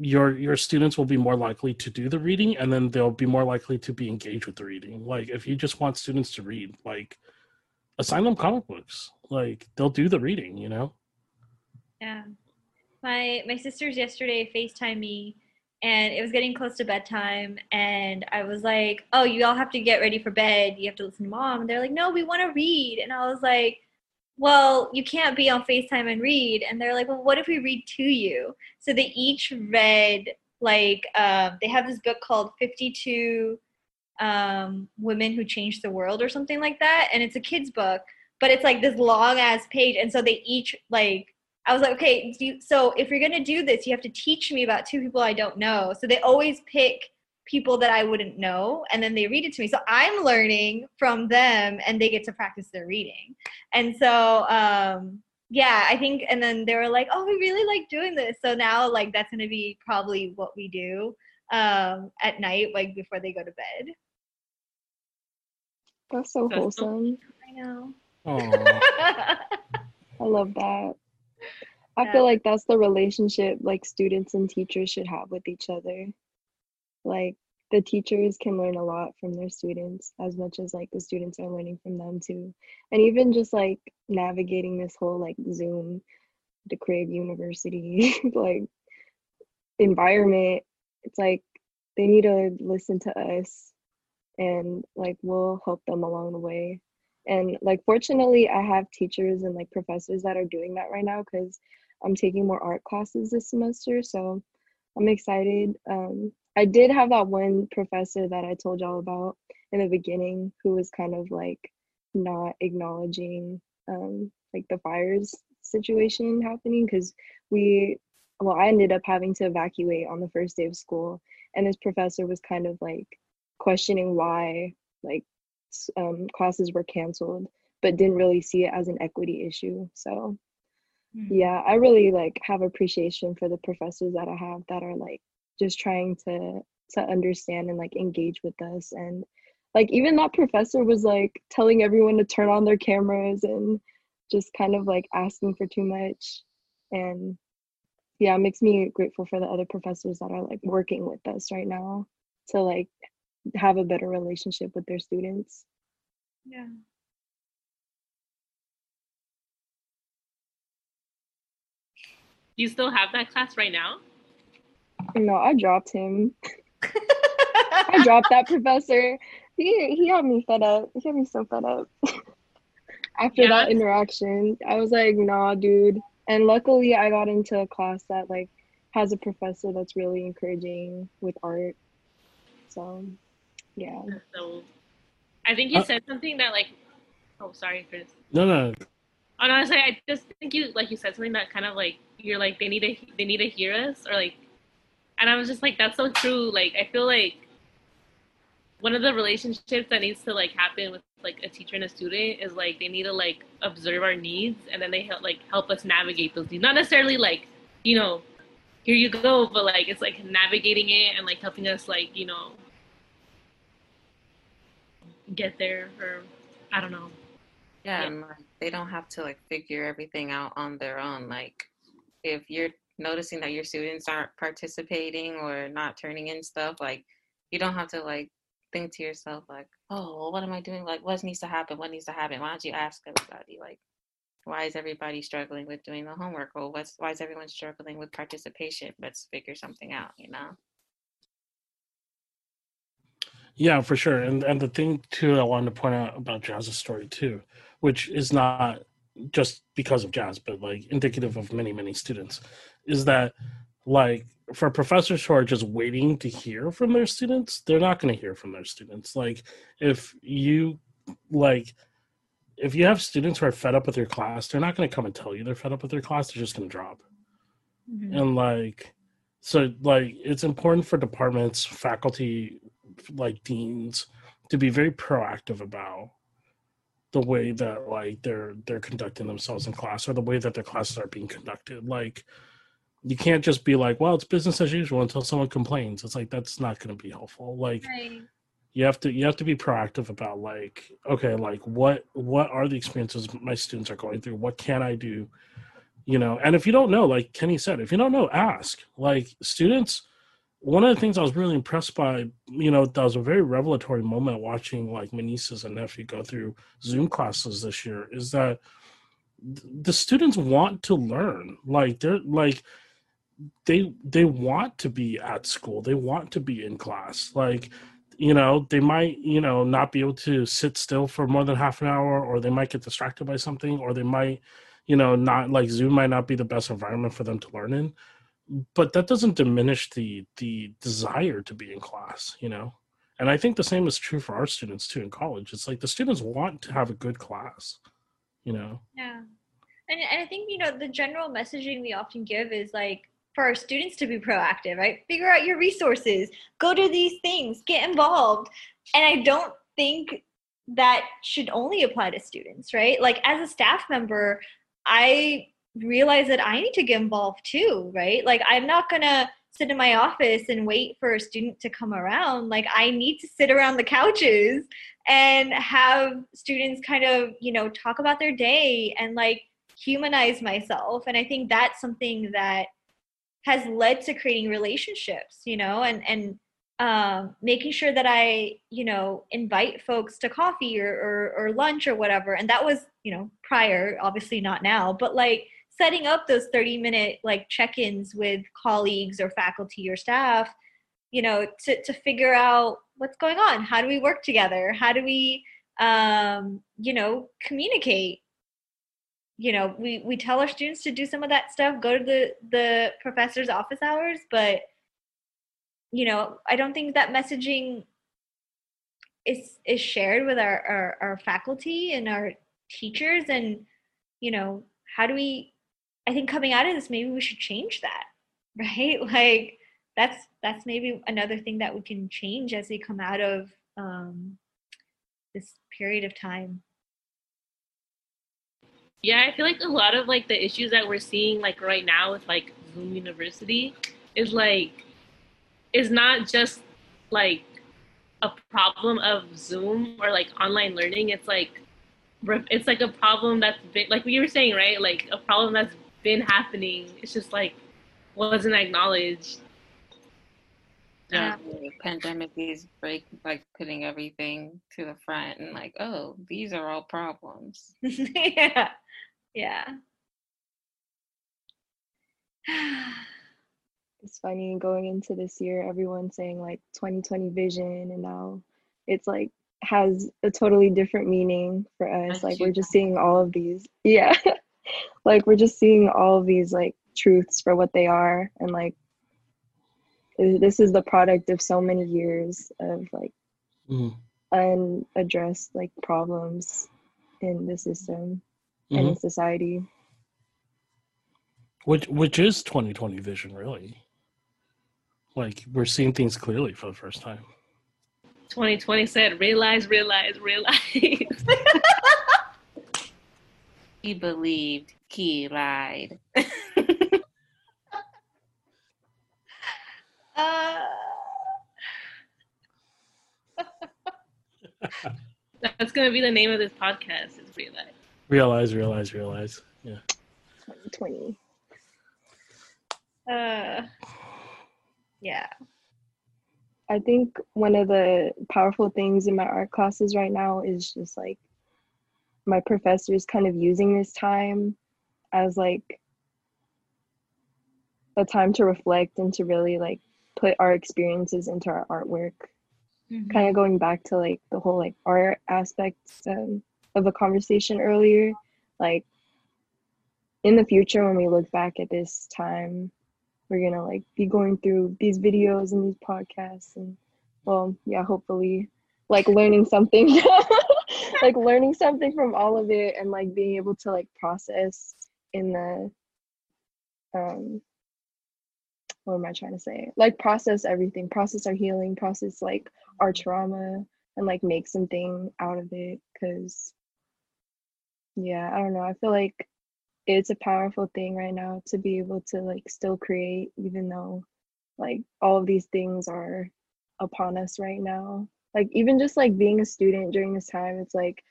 your your students will be more likely to do the reading, and then they'll be more likely to be engaged with the reading. Like, if you just want students to read, like, assign them comic books. Like, they'll do the reading. You know. Yeah. My my sisters yesterday FaceTime me and it was getting close to bedtime and I was like, "Oh, you all have to get ready for bed. You have to listen to mom." And they're like, "No, we want to read." And I was like, "Well, you can't be on FaceTime and read." And they're like, "Well, what if we read to you?" So they each read like um, they have this book called 52 um, women who changed the world or something like that and it's a kids book but it's like this long ass page and so they each like I was like, okay, you, so if you're gonna do this, you have to teach me about two people I don't know. So they always pick people that I wouldn't know, and then they read it to me. So I'm learning from them, and they get to practice their reading. And so, um, yeah, I think. And then they were like, oh, we really like doing this. So now, like, that's gonna be probably what we do um, at night, like before they go to bed. That's so wholesome. I know. I love that. I Yeah. feel like that's the relationship like students and teachers should have with each other. Like the teachers can learn a lot from their students as much as like the students are learning from them too. And even just like navigating this whole like Zoom the crib university like environment, it's like they need to listen to us and like we'll help them along the way and like fortunately i have teachers and like professors that are doing that right now because i'm taking more art classes this semester so i'm excited um, i did have that one professor that i told y'all about in the beginning who was kind of like not acknowledging um, like the fires situation happening because we well i ended up having to evacuate on the first day of school and this professor was kind of like questioning why like um, classes were canceled but didn't really see it as an equity issue so yeah i really like have appreciation for the professors that i have that are like just trying to to understand and like engage with us and like even that professor was like telling everyone to turn on their cameras and just kind of like asking for too much and yeah it makes me grateful for the other professors that are like working with us right now to like have a better relationship with their students Yeah. Do you still have that class right now? No i dropped him. I dropped that professor. He he had me fed up. He had me so fed up. After Yeah, that interaction i was like nah dude. And luckily i got into a class that like has a professor that's really encouraging with art. So yeah. So I think you Uh, said something that like oh sorry Chris. No, no. Oh no, I was like I just think you like you said something that kind of like you're like they need to they need to hear us or like and I was just like that's so true. Like I feel like one of the relationships that needs to like happen with like a teacher and a student is like they need to like observe our needs and then they help like help us navigate those needs. Not necessarily like, you know, here you go, but like it's like navigating it and like helping us like, you know, get there or I don't know. Yeah, Yeah. and like, they don't have to like figure everything out on their own. Like, if you're noticing that your students aren't participating or not turning in stuff, like, you don't have to like think to yourself like, oh, well, what am I doing? Like, what needs to happen? What needs to happen? Why don't you ask everybody? Like, why is everybody struggling with doing the homework? Or what's why is everyone struggling with participation? Let's figure something out. You know? Yeah, for sure. And and the thing too I wanted to point out about Jazz's story too, which is not just because of Jazz, but like indicative of many, many students, is that like for professors who are just waiting to hear from their students, they're not gonna hear from their students. Like if you like if you have students who are fed up with your class, they're not gonna come and tell you they're fed up with their class, they're just gonna drop. Mm-hmm. And like so like it's important for departments faculty like deans to be very proactive about the way that like they're they're conducting themselves in class or the way that their classes are being conducted. Like you can't just be like well it's business as usual until someone complains. It's like that's not going to be helpful. Like Right. you have to you have to be proactive about like okay like what what are the experiences my students are going through? What can i do? You know and if you don't know like kenny said if you don't know ask. Like students one of the things i was really impressed by you know that was a very revelatory moment watching like my nieces and nephew go through zoom classes this year is that th- the students want to learn. Like they're like they they want to be at school. They want to be in class. Like you know they might you know not be able to sit still for more than half an hour or they might get distracted by something or they might you know not like zoom might not be the best environment for them to learn in. But that doesn't diminish the the desire to be in class you know? And i think the same is true for our students too in college. It's like the students want to have a good class you know? Yeah. And, and I think, you know, the general messaging we often give is like for our students to be proactive, right? Figure out your resources, go to these things, get involved. And I don't think that should only apply to students, right? Like as a staff member, I realize that I need to get involved too, right? Like I'm not going to sit in my office and wait for a student to come around. Like I need to sit around the couches and have students kind of, you know, talk about their day and like humanize myself. And I think that's something that has led to creating relationships, you know, and and um, making sure that I, you know, invite folks to coffee or, or or lunch or whatever. And that was, you know, prior, obviously not now, but like setting up those 30 minute like check-ins with colleagues or faculty or staff you know to, to figure out what's going on. How do we work together? How do we um, you know communicate you know we we tell our students to do some of that stuff go to the the professor's office hours but you know i don't think that messaging is is shared with our our, our faculty and our teachers. And you know how do we i think coming out of this maybe we should change that right? Like that's that's maybe another thing that we can change as we come out of um, this period of time Yeah, I feel like a lot of like the issues that we're seeing like right now with like Zoom University is like is not just like a problem of Zoom or like online learning. It's like it's like a problem that's been like we were saying, right? Like a problem that's been happening. It's just like wasn't acknowledged. Yeah. The pandemic is break like putting everything to the front and like, oh, these are all problems. yeah yeah. It's funny going into this year everyone saying like 2020 vision and now it's like has a totally different meaning for us. Like we're just seeing all of these yeah. Like we're just seeing all of these like truths for what they are and like this is the product of so many years of like Mhm. unaddressed like problems in the system and in society which which is 2020 vision really like we're seeing things clearly for the first time 2020 said realize, realize, realize. He believed he lied. uh, That's gonna be the name of this podcast. Is realize. Realize realize realize. Yeah. 2020 uh, yeah. I think one of the powerful things in my art classes right now is just like my professors kind of using this time as like a time to reflect and to really like put our experiences into our artwork. Kind of going back to like the whole like art aspect um, of a conversation earlier. Like in the future, when we look back at this time, we're gonna like be going through these videos and these podcasts and well yeah hopefully like learning something like learning something from all of it and like being able to like process in the um what am i trying to say like process everything process our healing process like our trauma and like make something out of it because yeah i don't know i feel like it's a powerful thing right now to be able to like still create even though like all of these things are upon us right now like even just like being a student during this time it's like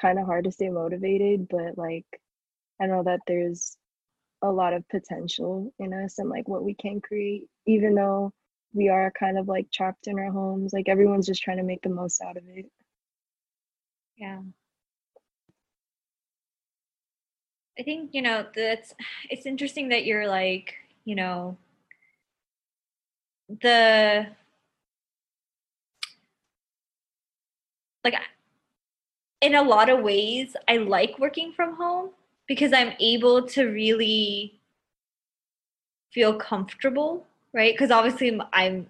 kind of hard to stay motivated but like i know that there's a lot of potential in us and like what we can create even though we are kind of like trapped in our homes like everyone's just trying to make the most out of it Yeah. I think, you know, that's it's interesting that you're like, you know, the like in a lot of ways I like working from home because I'm able to really feel comfortable, right? Because obviously I'm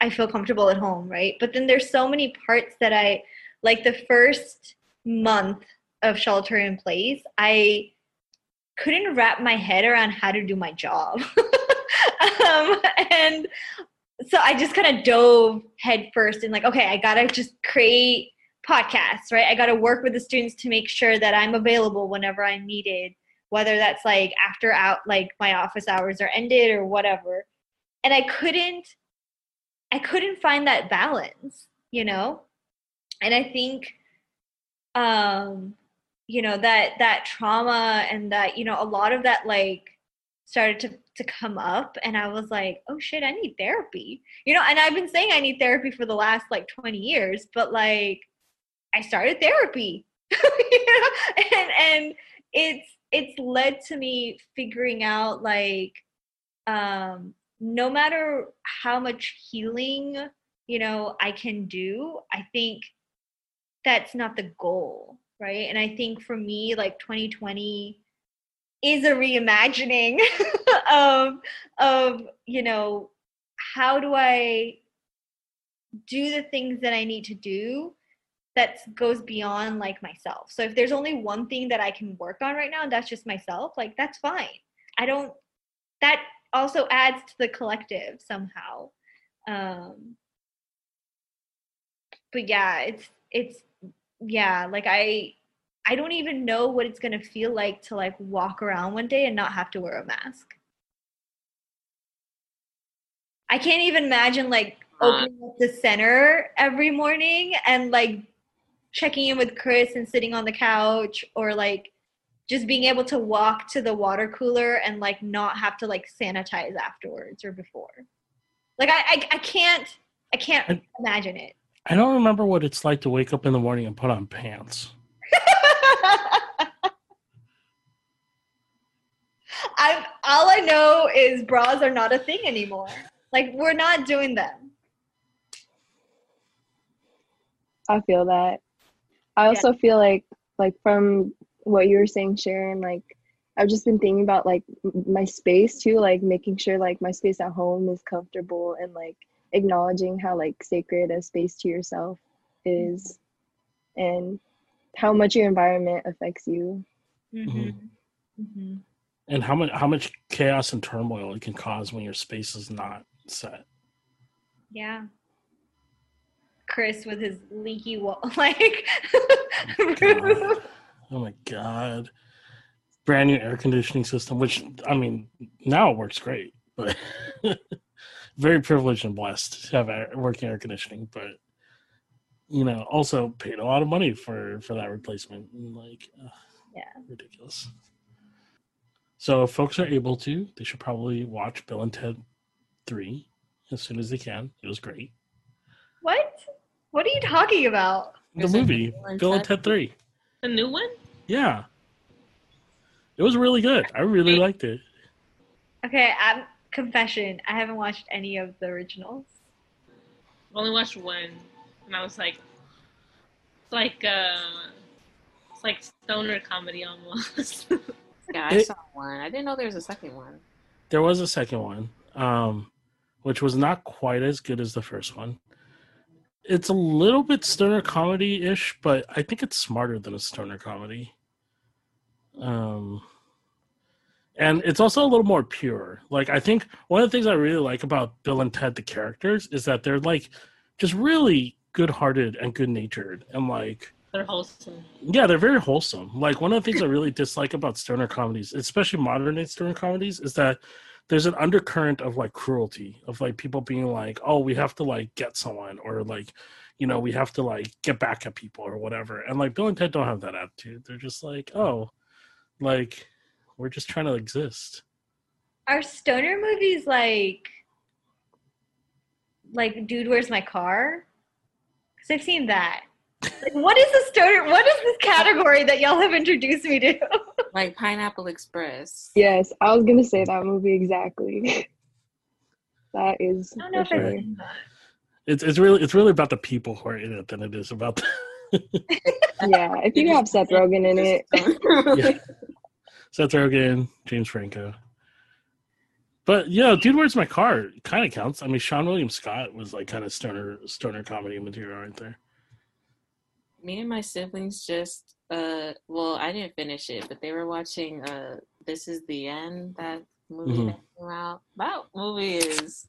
I feel comfortable at home, right? But then there's so many parts that I like the first month of shelter in place, I couldn't wrap my head around how to do my job. um, and so I just kind of dove head first and like, okay, I gotta just create podcasts, right? I gotta work with the students to make sure that I'm available whenever I'm needed, whether that's like after out like my office hours are ended or whatever. And I couldn't I couldn't find that balance, you know? And I think um you know that that trauma and that you know a lot of that like started to to come up and i was like oh shit i need therapy. You know and i've been saying i need therapy for the last like 20 years but like i started therapy. You know? And and it's it's led to me figuring out like um no matter how much healing you know i can do i think that's not the goal right? And i think for me like 2020 is a reimagining of of you know how do i do the things that i need to do that goes beyond like myself. So if there's only one thing that i can work on right now and that's just myself like that's fine. I don't that also adds to the collective somehow. Um but yeah it's it's yeah like i i don't even know what it's going to feel like to like walk around one day and not have to wear a mask. I can't even imagine like opening up the center every morning and like checking in with chris and sitting on the couch or like just being able to walk to the water cooler and like not have to like sanitize afterwards or before. Like i i, I can't i can't imagine it I don't remember what it's like to wake up in the morning and put on pants. I all I know is bras are not a thing anymore. Like we're not doing them. I feel that. I also feel like like from what you were saying, Sharon, like I've just been thinking about like my space too, like making sure like my space at home is comfortable and like acknowledging how like sacred a space to yourself is and how much your environment affects you. Mm-hmm. Mm-hmm. and how much how much chaos and turmoil it can cause when your space is not set. Yeah. Chris with his leaky wall, like. God. Oh my god. Brand new air conditioning system, which I mean now it works great, but very privileged and blessed to have air, working air conditioning, but you know, also paid a lot of money for for that replacement. and, Like, ugh, Yeah. ridiculous. So if folks are able to, they should probably watch Bill and Ted three as soon as they can. It was great. what? What are you talking about? The Is it movie Bill and Bill and Ted? Ted three. The new one? Yeah. It was really good. I really liked it. Okay, I'm confession. I haven't watched any of the originals. I've only watched one, and I was like, it's like uh, it's like stoner comedy almost. Yeah, I It- saw one. I didn't know there was a second one. There was a second one, um, which was not quite as good as the first one. It's a little bit stoner comedy ish, but I think it's smarter than a stoner comedy. Um, and it's also a little more pure. Like I think one of the things I really like about Bill and Ted the characters is that they're like just really good-hearted and good-natured and like They're wholesome. yeah, they're very wholesome. Like one of the things I really dislike about stoner comedies, especially modern stoner comedies, is that there's an undercurrent of like cruelty, of like people being like, "Oh, we have to like get someone," or like, you know, we have to like get back at people or whatever. And like Bill and Ted don't have that attitude. They're just like, "Oh, like we're just trying to exist." Are stoner movies like like Dude, Where's My Car? Because I've seen that. Like, what is the stoner? What is this category that y'all have introduced me to? Like Pineapple Express. Yes, I was gonna say that movie exactly. that is I don't know for if I've seen that. It's it's really it's really about the people who are in it than it is about. The, Yeah, if you have Seth Rogen in it, yeah. Seth Rogen, James Franco. But yeah, dude, where's my car? Kind of counts. I mean, Seann William Scott was like kind of stoner stoner comedy material right there. Me and my siblings just uh well, I didn't finish it, but they were watching uh This Is the End, that movie Mhm. that came out. That movie is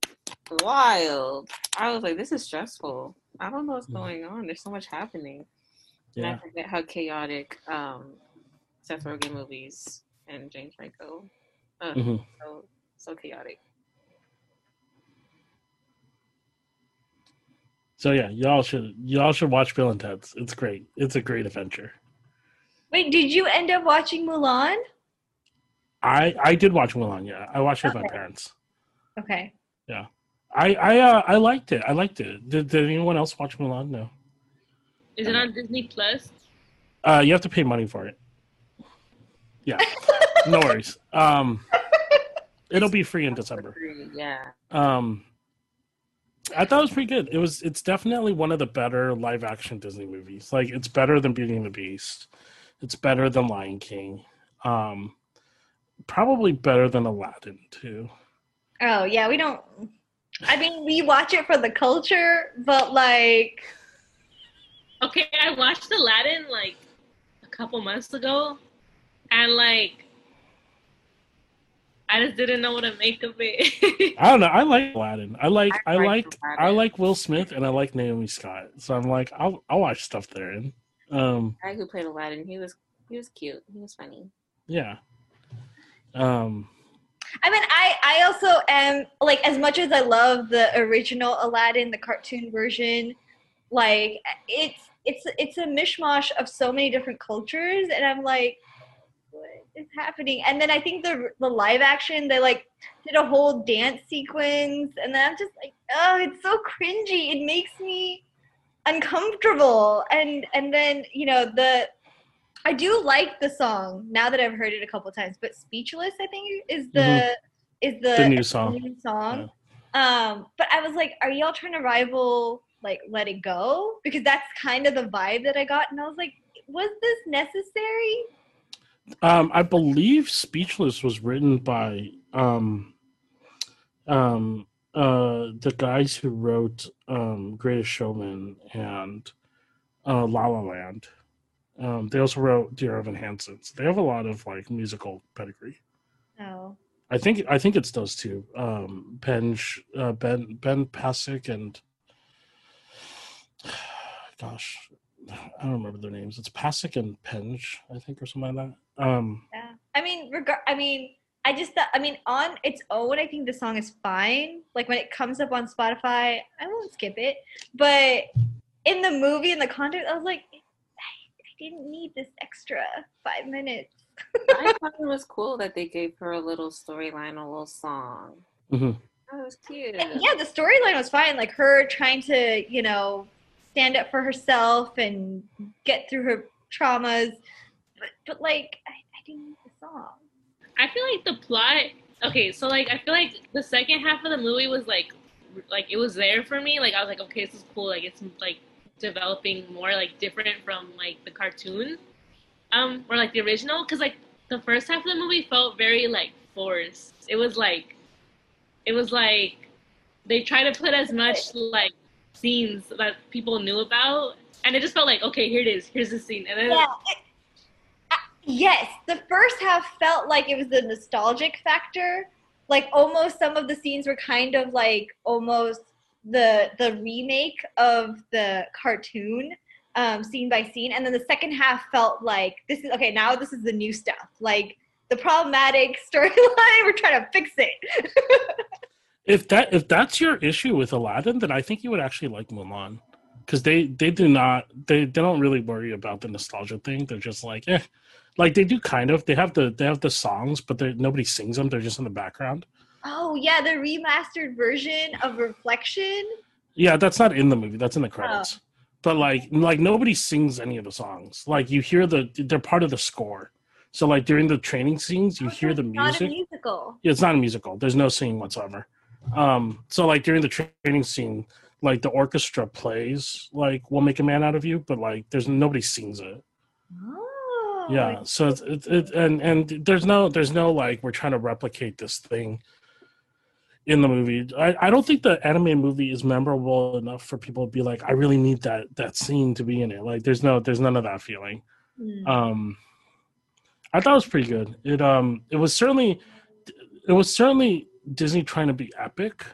wild. I was like, this is stressful. I don't know what's Mhm. going on. There's so much happening. And I Yeah, forget how chaotic um Seth Rogen movies and James Franco. Uh, Mhm. so so chaotic. So yeah, y'all should y'all should watch Bill and Ted's. It's great. It's a great adventure. Wait, did you end up watching Mulan? I I did watch Mulan. Yeah, I watched it with my parents. Okay. Yeah, I I uh, I liked it. I liked it. Did, did anyone else watch Mulan? No. Is it on Disney Plus? Uh, you have to pay money for it. Yeah, no worries. Um, it'll be free in December. Yeah. Um, I thought it was pretty good. It was. It's definitely one of the better live action Disney movies. Like it's better than Beauty and the Beast. It's better than Lion King. Um, probably better than Aladdin too. Oh yeah, we don't. I mean, we watch it for the culture, but like, Okay, I watched Aladdin like a couple months ago, and like I just didn't know what to make of it. I don't know. I like Aladdin. I like. I, I like like. I like Will Smith and I like Naomi Scott. So I'm like, I'll I'll watch stuff there. And um, guy who played Aladdin, he was he was cute. He was funny. yeah. Um, I mean, I I also am like as much as I love the original Aladdin, the cartoon version, like it's it's it's a mishmash of so many different cultures, and I'm like, what is happening? And then I think the the live action they like did a whole dance sequence, and then I'm just like, oh, it's so cringy. It makes me uncomfortable, and and then you know the. I do like the song now that I've heard it a couple times, but "Speechless" I think is the is the, Mm-hmm. the new song. new song. Um, but I was like, are y'all trying to rival like Let It Go? Because that's kind of the vibe that I got, and I was like, was this necessary? Um, I believe "Speechless" was written by um, um, uh, the guys who wrote um, "Greatest Showman" and uh, "La La Land." Um, they also wrote "Dear Evan Hansen." So they have a lot of like musical pedigree. No. I think I think it's those two, um, Ben uh, Ben Ben Pasek and gosh, I don't remember their names. It's Pasek and Penge, I think, or something like that. Um, Yeah. I mean, regard. I mean, I just thought. I mean, on its own, I think the song is fine. Like when it comes up on Spotify, I won't skip it. But in the movie, in the context, I was like, I, I didn't need this extra five minutes. I thought it was cool that they gave her a little storyline, a little song. mhm. That was cute. And yeah, the storyline was fine. Like her trying to, you know, stand up for herself and get through her traumas. But, but like, I, I didn't need the song. I feel like the plot. Okay, so like I feel like the second half of the movie was like, like it was there for me. Like I was like, okay, this is cool. Like it's like developing more like different from like the cartoon, um, or like the original. Because like the first half of the movie felt very like forced. It was like, it was like they try to put as much like scenes that people knew about, and it just felt like, okay, here it is. Here's the scene, and then Yeah. Yes, the first half felt like it was the nostalgic factor. Like almost some of the scenes were kind of like almost the the remake of the cartoon um, scene by scene, and then the second half felt like this is okay. Now this is the new stuff, like the problematic storyline. We're trying to fix it. if that if that's your issue with Aladdin, then I think you would actually like Mulan because they they do not they they don't really worry about the nostalgia thing. They're just like eh, like they do kind of. They have the they have the songs, but nobody sings them. They're just in the background. Oh yeah, the remastered version of Reflection. Yeah, that's not in the movie. That's in the credits. Oh. But like like nobody sings any of the songs. Like you hear the they're part of the score. So like during the training scenes, you oh, hear the music. Not a musical. Yeah, it's not a musical. There's no singing whatsoever. Um, so like during the training scene, like the orchestra plays like "We'll Make a Man Out of You," but like there's nobody sings it. Oh. Yeah. So it's it, it, and and there's no there's no like we're trying to replicate this thing in the movie. I, I don't think the anime movie is memorable enough for people to be like, I really need that that scene to be in it. Like there's no there's none of that feeling. Mm. Um I thought it was pretty good. It um it was certainly it was certainly Disney trying to be epic.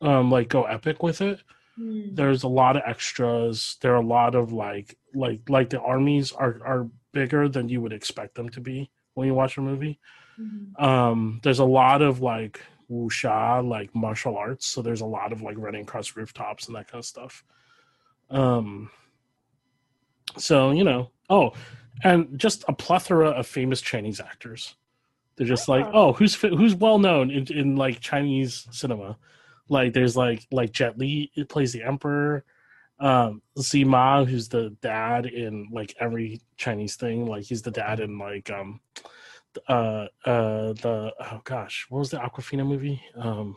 Um like go epic with it. Mm. There's a lot of extras. There are a lot of like like like the armies are are bigger than you would expect them to be when you watch a movie. Mm-hmm. Um there's a lot of like wuxia like martial arts so there's a lot of like running across rooftops and that kind of stuff. Um so you know oh and just a plethora of famous chinese actors. They're just like oh who's who's well known in, in like chinese cinema? Like there's like like jet li plays the emperor um Tzi Ma, who's the dad in like every Chinese thing. Like he's the dad in like um uh uh the oh gosh what was the Awkwafina movie? Um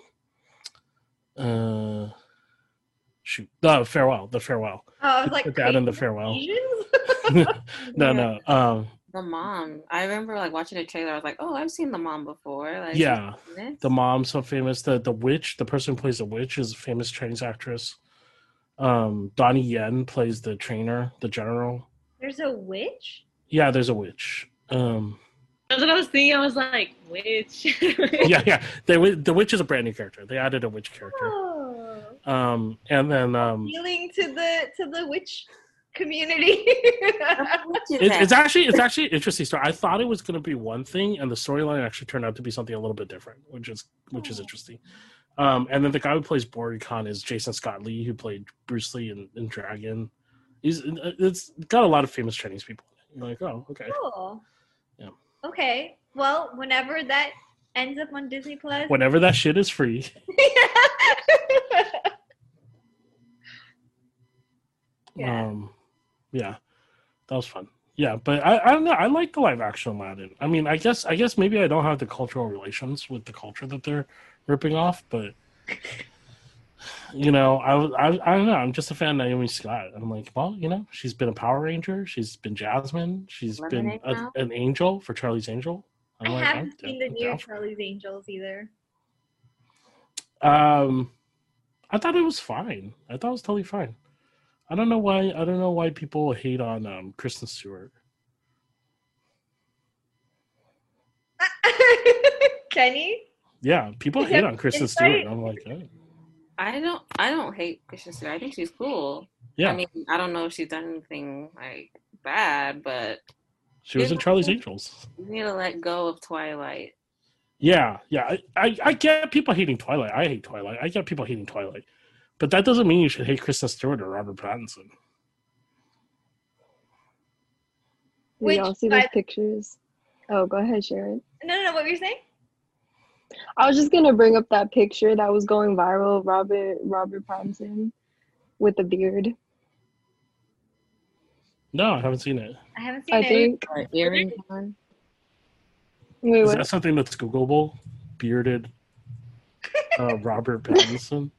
uh shoot the farewell the farewell. Oh, I was like the dad in the farewell. No no um the mom. I remember like watching the trailer. I was like oh i've seen the mom before. Like yeah. the mom's so famous. The the witch the person who plays the witch is a famous chinese actress um donnie yen plays the trainer the general there's a witch yeah there's a witch um that's what I was thinking. I was like, witch. yeah, yeah. They, the witch is a brand new character. They added a witch character. Oh. Um, and then um, appealing to the to the witch community. it, it's actually it's actually interesting story. I thought it was going to be one thing, and the storyline actually turned out to be something a little bit different, which is which is oh. interesting. Um, and then the guy who plays Khan is Jason Scott Lee, who played Bruce Lee in, in Dragon. He's it's got a lot of famous Chinese people. You're like, oh, okay. Cool. Yeah, okay. Well, whenever that ends up on Disney Plus. Whenever that shit is free. yeah. Um, yeah, that was fun. Yeah, but I, I don't know. I like the live action Aladdin. I mean, I guess I guess maybe I don't have the cultural relations with the culture that they're ripping off, but you know, I, I, I don't know. I'm just a fan of Naomi Scott. I'm like, well, you know, she's been a Power Ranger. She's been Jasmine. She's been a, an angel for Charlie's Angel. I'm i like, haven't seen the new Charlie's Angels either. Um, I thought it was fine. I thought it was totally fine. I don't know why. I don't know why people hate on um, Kristen Stewart. Kenny. Yeah, people hate on Kristen Stewart. I'm like, oh. I don't I don't hate Kristen Stewart. I think she's cool. Yeah. I mean, I don't know if she's done anything like bad, but she was in Charlie's Angels. You need to let go of Twilight. Yeah, yeah. I, I, I get people hating Twilight. I hate Twilight. I get people hating Twilight. But that doesn't mean you should hate Kristen Stewart or Robert Pattinson. We all see those pictures. Oh, go ahead, Sharon. No, no, no. What were you saying? I was just gonna bring up that picture that was going viral, Robert Robert Pattinson with the beard. No, I haven't seen it. I haven't seen I it. Think, earrings on. Wait, Is what? that something that's Googleable? Bearded uh, Robert Pattinson.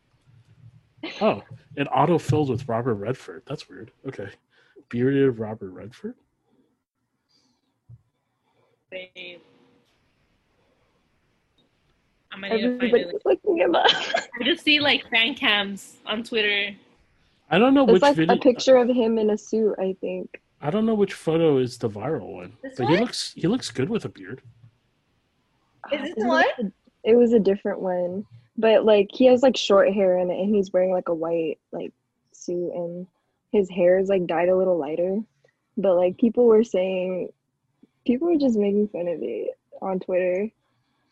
Oh, it auto fills with Robert Redford. That's weird. Okay, bearded Robert Redford. I'm gonna Everybody's find it. looking him up. I just see like fan cams on Twitter. I don't know it's which like video. a picture of him in a suit. I think. I don't know which photo is the viral one, this but one? he looks he looks good with a beard. Is this the one? It was a different one. but like he has like short hair in it, and he's wearing like a white like suit, and his hair is like dyed a little lighter. But like people were saying, people were just making fun of it on Twitter,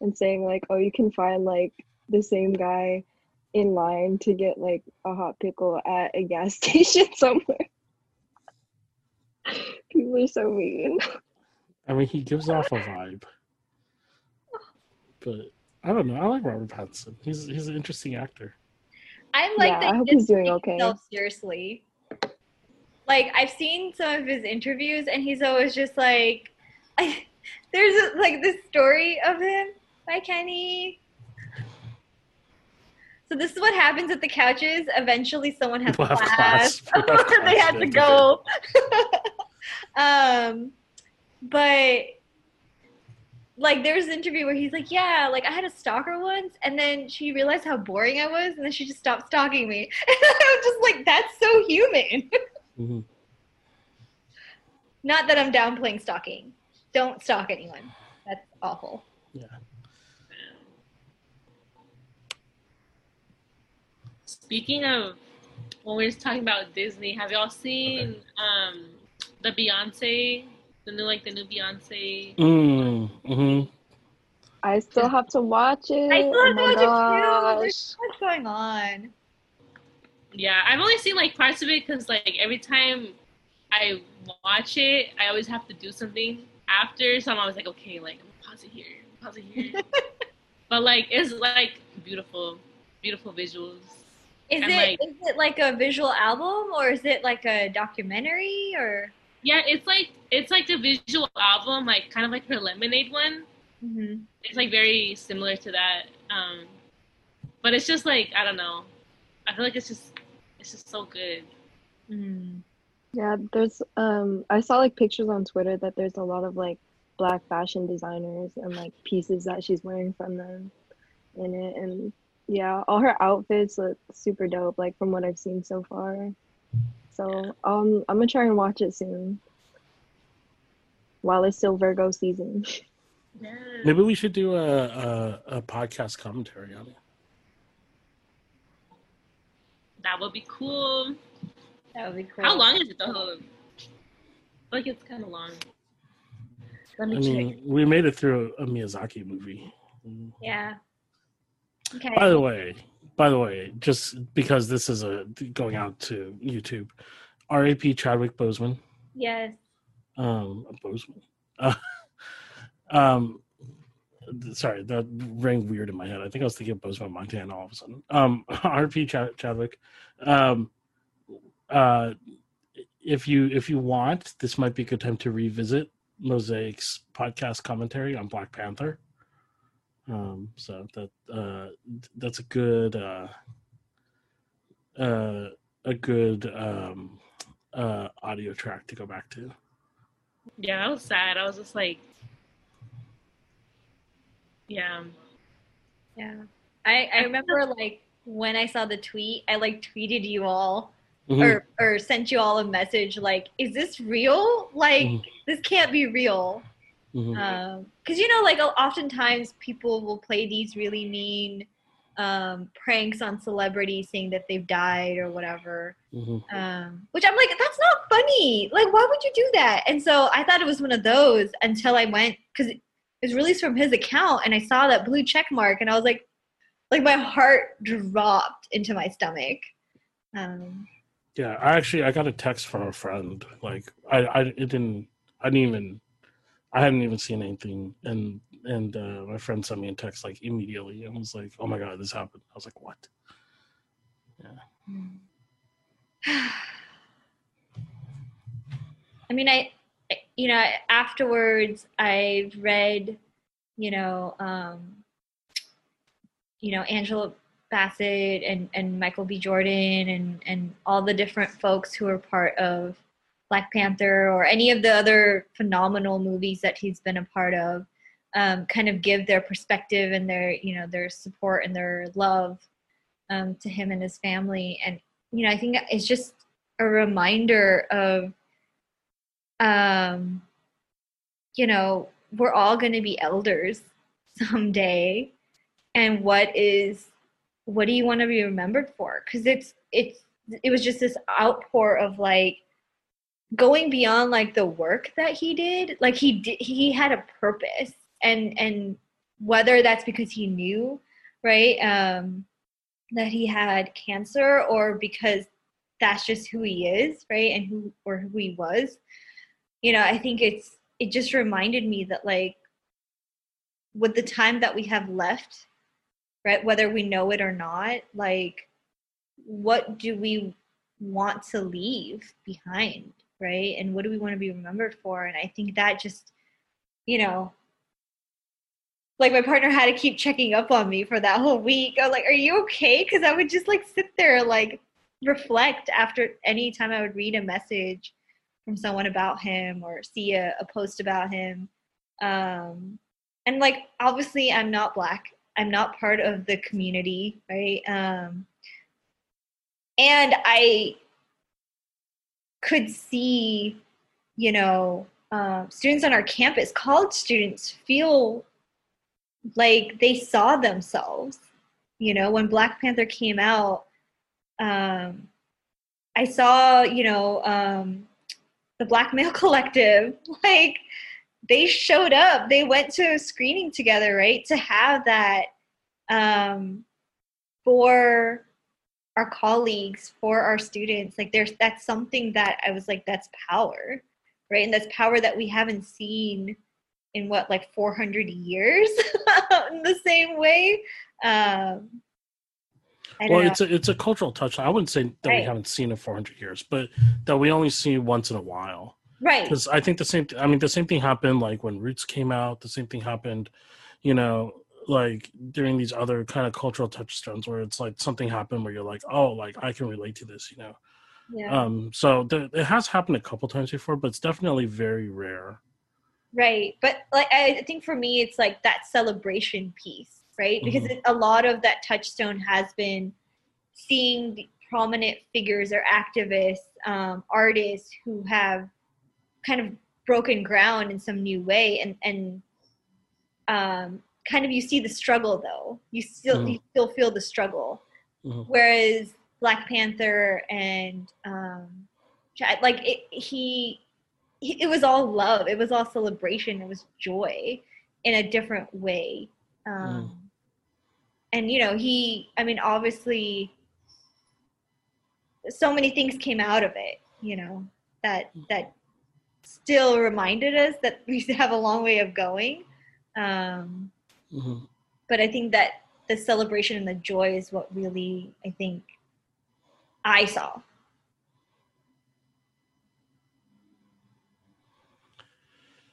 and saying like, oh, you can find like the same guy in line to get like a hot pickle at a gas station somewhere. People are so mean. I mean, he gives off a vibe, but I don't know. I like Robert Pattinson. He's he's an interesting actor. I like Yeah, that I hope he's doing okay. seriously. Like I've seen some of his interviews, and he's always just like, I, there's like this story of him. Bye, Kenny. So this is what happens at the couches. Eventually, someone has We'll class. class. We'll have they class. had to go. um, but like there was an interview where he's like, "Yeah, like I had a stalker once, and then she realized how boring I was, and then she just stopped stalking me." And I was just like, "That's so human." Mhm. Not that I'm downplaying stalking. Don't stalk anyone. That's awful. Yeah. Speaking of when we were just talking about Disney, have y'all seen um the Beyonce, the new like the new Beyonce? Mm, hmm I still have to watch it. I still oh have to my watch it too. gosh. There's so much going on. Yeah, I've only seen like parts of it because like every time I watch it, I always have to do something after. So I'm always like, okay, like pause it here, pause it here. but like it's like beautiful, beautiful visuals. Is And, it like- is it like a visual album or is it like a documentary or? Yeah, it's like it's like a visual album, like kind of like her Lemonade one. Mm-hmm. It's like very similar to that. Um, but it's just like I don't know. I feel like it's just it's just so good. Mm-hmm. Yeah, there's um I saw like pictures on Twitter that there's a lot of like black fashion designers and like pieces that she's wearing from them in it and yeah, all her outfits look super dope like from what I've seen so far. So um I'm gonna try and watch it soon. While it's still Virgo season. Maybe we should do a, a a podcast commentary on it. That would be cool. That would be cool. How long is it though? Like it's kind of long. Let I me check. mean, we made it through a Miyazaki movie. Yeah. Okay. By the way, by the way, just because this is a going out to YouTube, R.A.P. Chadwick Boseman. yes. Um, Boseman. Uh, um, sorry, that rang weird in my head. I think I was thinking of Bozeman Montana all of a sudden. Um, R.P. Chad- Chadwick. Um, uh, if you if you want, this might be a good time to revisit Mosaic's podcast commentary on Black Panther. Um, so that uh, that's a good uh, uh, a good um, uh, audio track to go back to. Yeah, I was sad. I was just like, yeah. Yeah. I I remember like when I saw the tweet, I like tweeted you all Mhm. or or sent you all a message like, "Is this real? Like Mhm. this can't be real." Because you know like oftentimes people will play these really mean um, pranks on celebrities saying that they've died or whatever Mhm. um, which i'm like that's not funny like why would you do that and so i thought it was one of those until i went because it was released from his account and i saw that blue check mark and i was like like my heart dropped into my stomach um, Yeah, I actually I got a text from a friend. Like I I it didn't I didn't even I hadn't even seen anything and and uh, my friend sent me a text like immediately and was like, "Oh my god, this happened." I was like, "What?" Yeah. I mean, I, you know, afterwards I've read, you know, um, you know, Angela Bassett and, and Michael B. Jordan and, and all the different folks who are part of Black Panther or any of the other phenomenal movies that he's been a part of, um, kind of give their perspective and their, you know, their support and their love um, to him and his family. And, you know, I think it's just a reminder of um, you know, we're all going to be elders someday. And what is what do you want to be remembered for? Because it's it's it was just this outpour of like going beyond like the work that he did like he did he had a purpose and and whether that's because he knew right um that he had cancer or because that's just who he is right and who or who he was you know i think it's it just reminded me that like with the time that we have left right whether we know it or not like what do we want to leave behind right? And what do we want to be remembered for? And i think that just you know like my partner had to keep checking up on me for that whole week. I was like are you okay? Because i would just like sit there like reflect after any time i would read a message from someone about him or see a, a post about him. Um and like obviously i'm not black. I'm not part of the community right? Um and i could see, you know, uh, students on our campus, college students, feel like they saw themselves. You know, when Black Panther came out, um, I saw, you know, um, the Black Male Collective, like they showed up. They went to a screening together, right? To have that um, for our colleagues for our students like there's that's something that i was like that's power right? And that's power that we haven't seen in what like 400 years in the same way um well it's a it's a cultural touch i wouldn't say that right. we haven't seen in 400 years but that we only see once in a while. Right. Because i think the same i mean the same thing happened like when roots came out the same thing happened you know like during these other kind of cultural touchstones where it's like something happened where you're like oh like i can relate to this you know yeah. um so th- it has happened a couple times before but it's definitely very rare right but like i think for me it's like that celebration piece right because mm-hmm. it, a lot of that touchstone has been seeing prominent figures or activists um, artists who have kind of broken ground in some new way and and um, kind of you see the struggle though. You still mm-hmm. you still feel the struggle. Mm-hmm. Whereas Black Panther and um, like it, he, he, it was all love. It was all celebration. It was joy in a different way. Um, mm. And you know, he. I mean, obviously, so many things came out of it. You know that that still reminded us that we have a long way of going. Um, Mm-hmm. But I think that the celebration and the joy is what really I think I saw.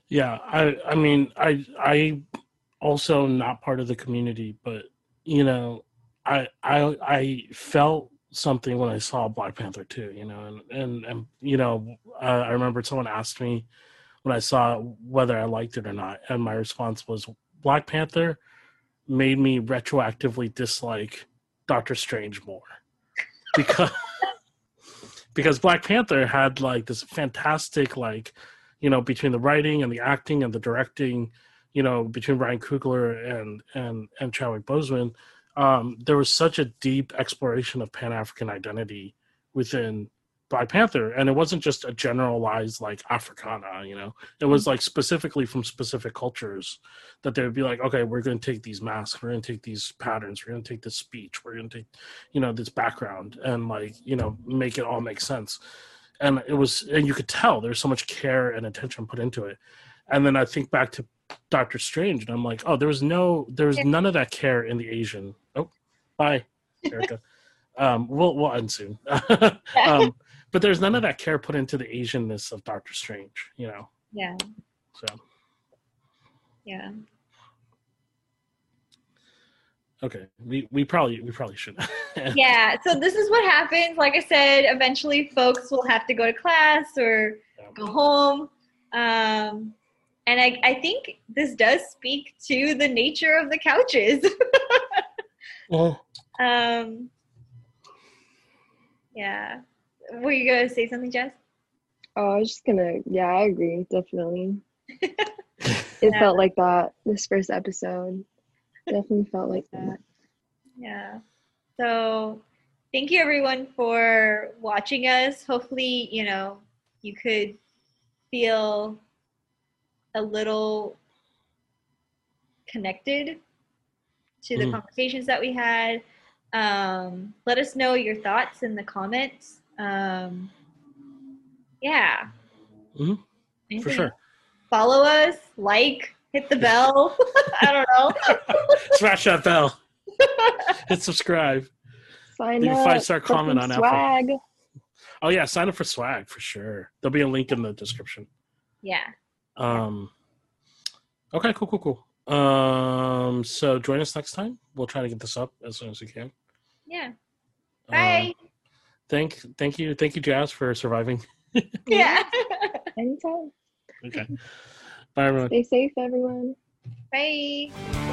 Yeah, I I mean I I also not part of the community, but you know, I I I felt something when I saw Black Panther too, you know, and and, and you know, uh, I remember someone asked me when I saw whether I liked it or not, and my response was Black Panther made me retroactively dislike Doctor Strange more. Because because Black Panther had like this fantastic like you know between the writing and the acting and the directing you know between Ryan Coogler and and and Chadwick Boseman um, there was such a deep exploration of Pan African identity within Black Panther, and it wasn't just a generalized like Africana, you know. It was like specifically from specific cultures that they would be like, okay, we're going to take these masks, we're going to take these patterns, we're going to take this speech, we're going to take, you know, this background, and like you know, make it all make sense. And it was, and you could tell there's so much care and attention put into it. And then I think back to Doctor Strange, and I'm like, oh, there was no, there was none of that care in the Asian. Oh, bye, Erica. um, we'll we'll end soon. um, but there's none of that care put into the Asianness of Doctor Strange, you know. Yeah. So. Yeah. Okay, we we probably we probably should. yeah. So this is what happens. Like I said, eventually folks will have to go to class or yeah. go home. Um, and I, I think this does speak to the nature of the couches. well, um, yeah were you gonna say something, Jess? Oh, I was just gonna. Yeah, I agree. Definitely. it yeah. felt like that. This first episode definitely felt like that. Yeah. So thank you everyone for watching us. Hopefully, you know, you could feel a little connected to the Mhm. conversations that we had. Um, let us know your thoughts in the comments. Um, yeah. Mm-hmm. For sure. Follow us, like, hit the bell. I don't know. Smash that bell. Hit subscribe. Sign Leave a up. five-star for comment on Apple. swag. Oh yeah, sign up for swag for sure. There'll be a link in the description. yeah. Um Okay, cool, cool, cool. Um so join us next time. We'll try to get this up as soon as we can. Yeah. Um, Bye. Thank thank you, thank you, Jazz, for surviving. yeah. Anytime. Okay. Bye everyone. Stay safe, everyone. Bye.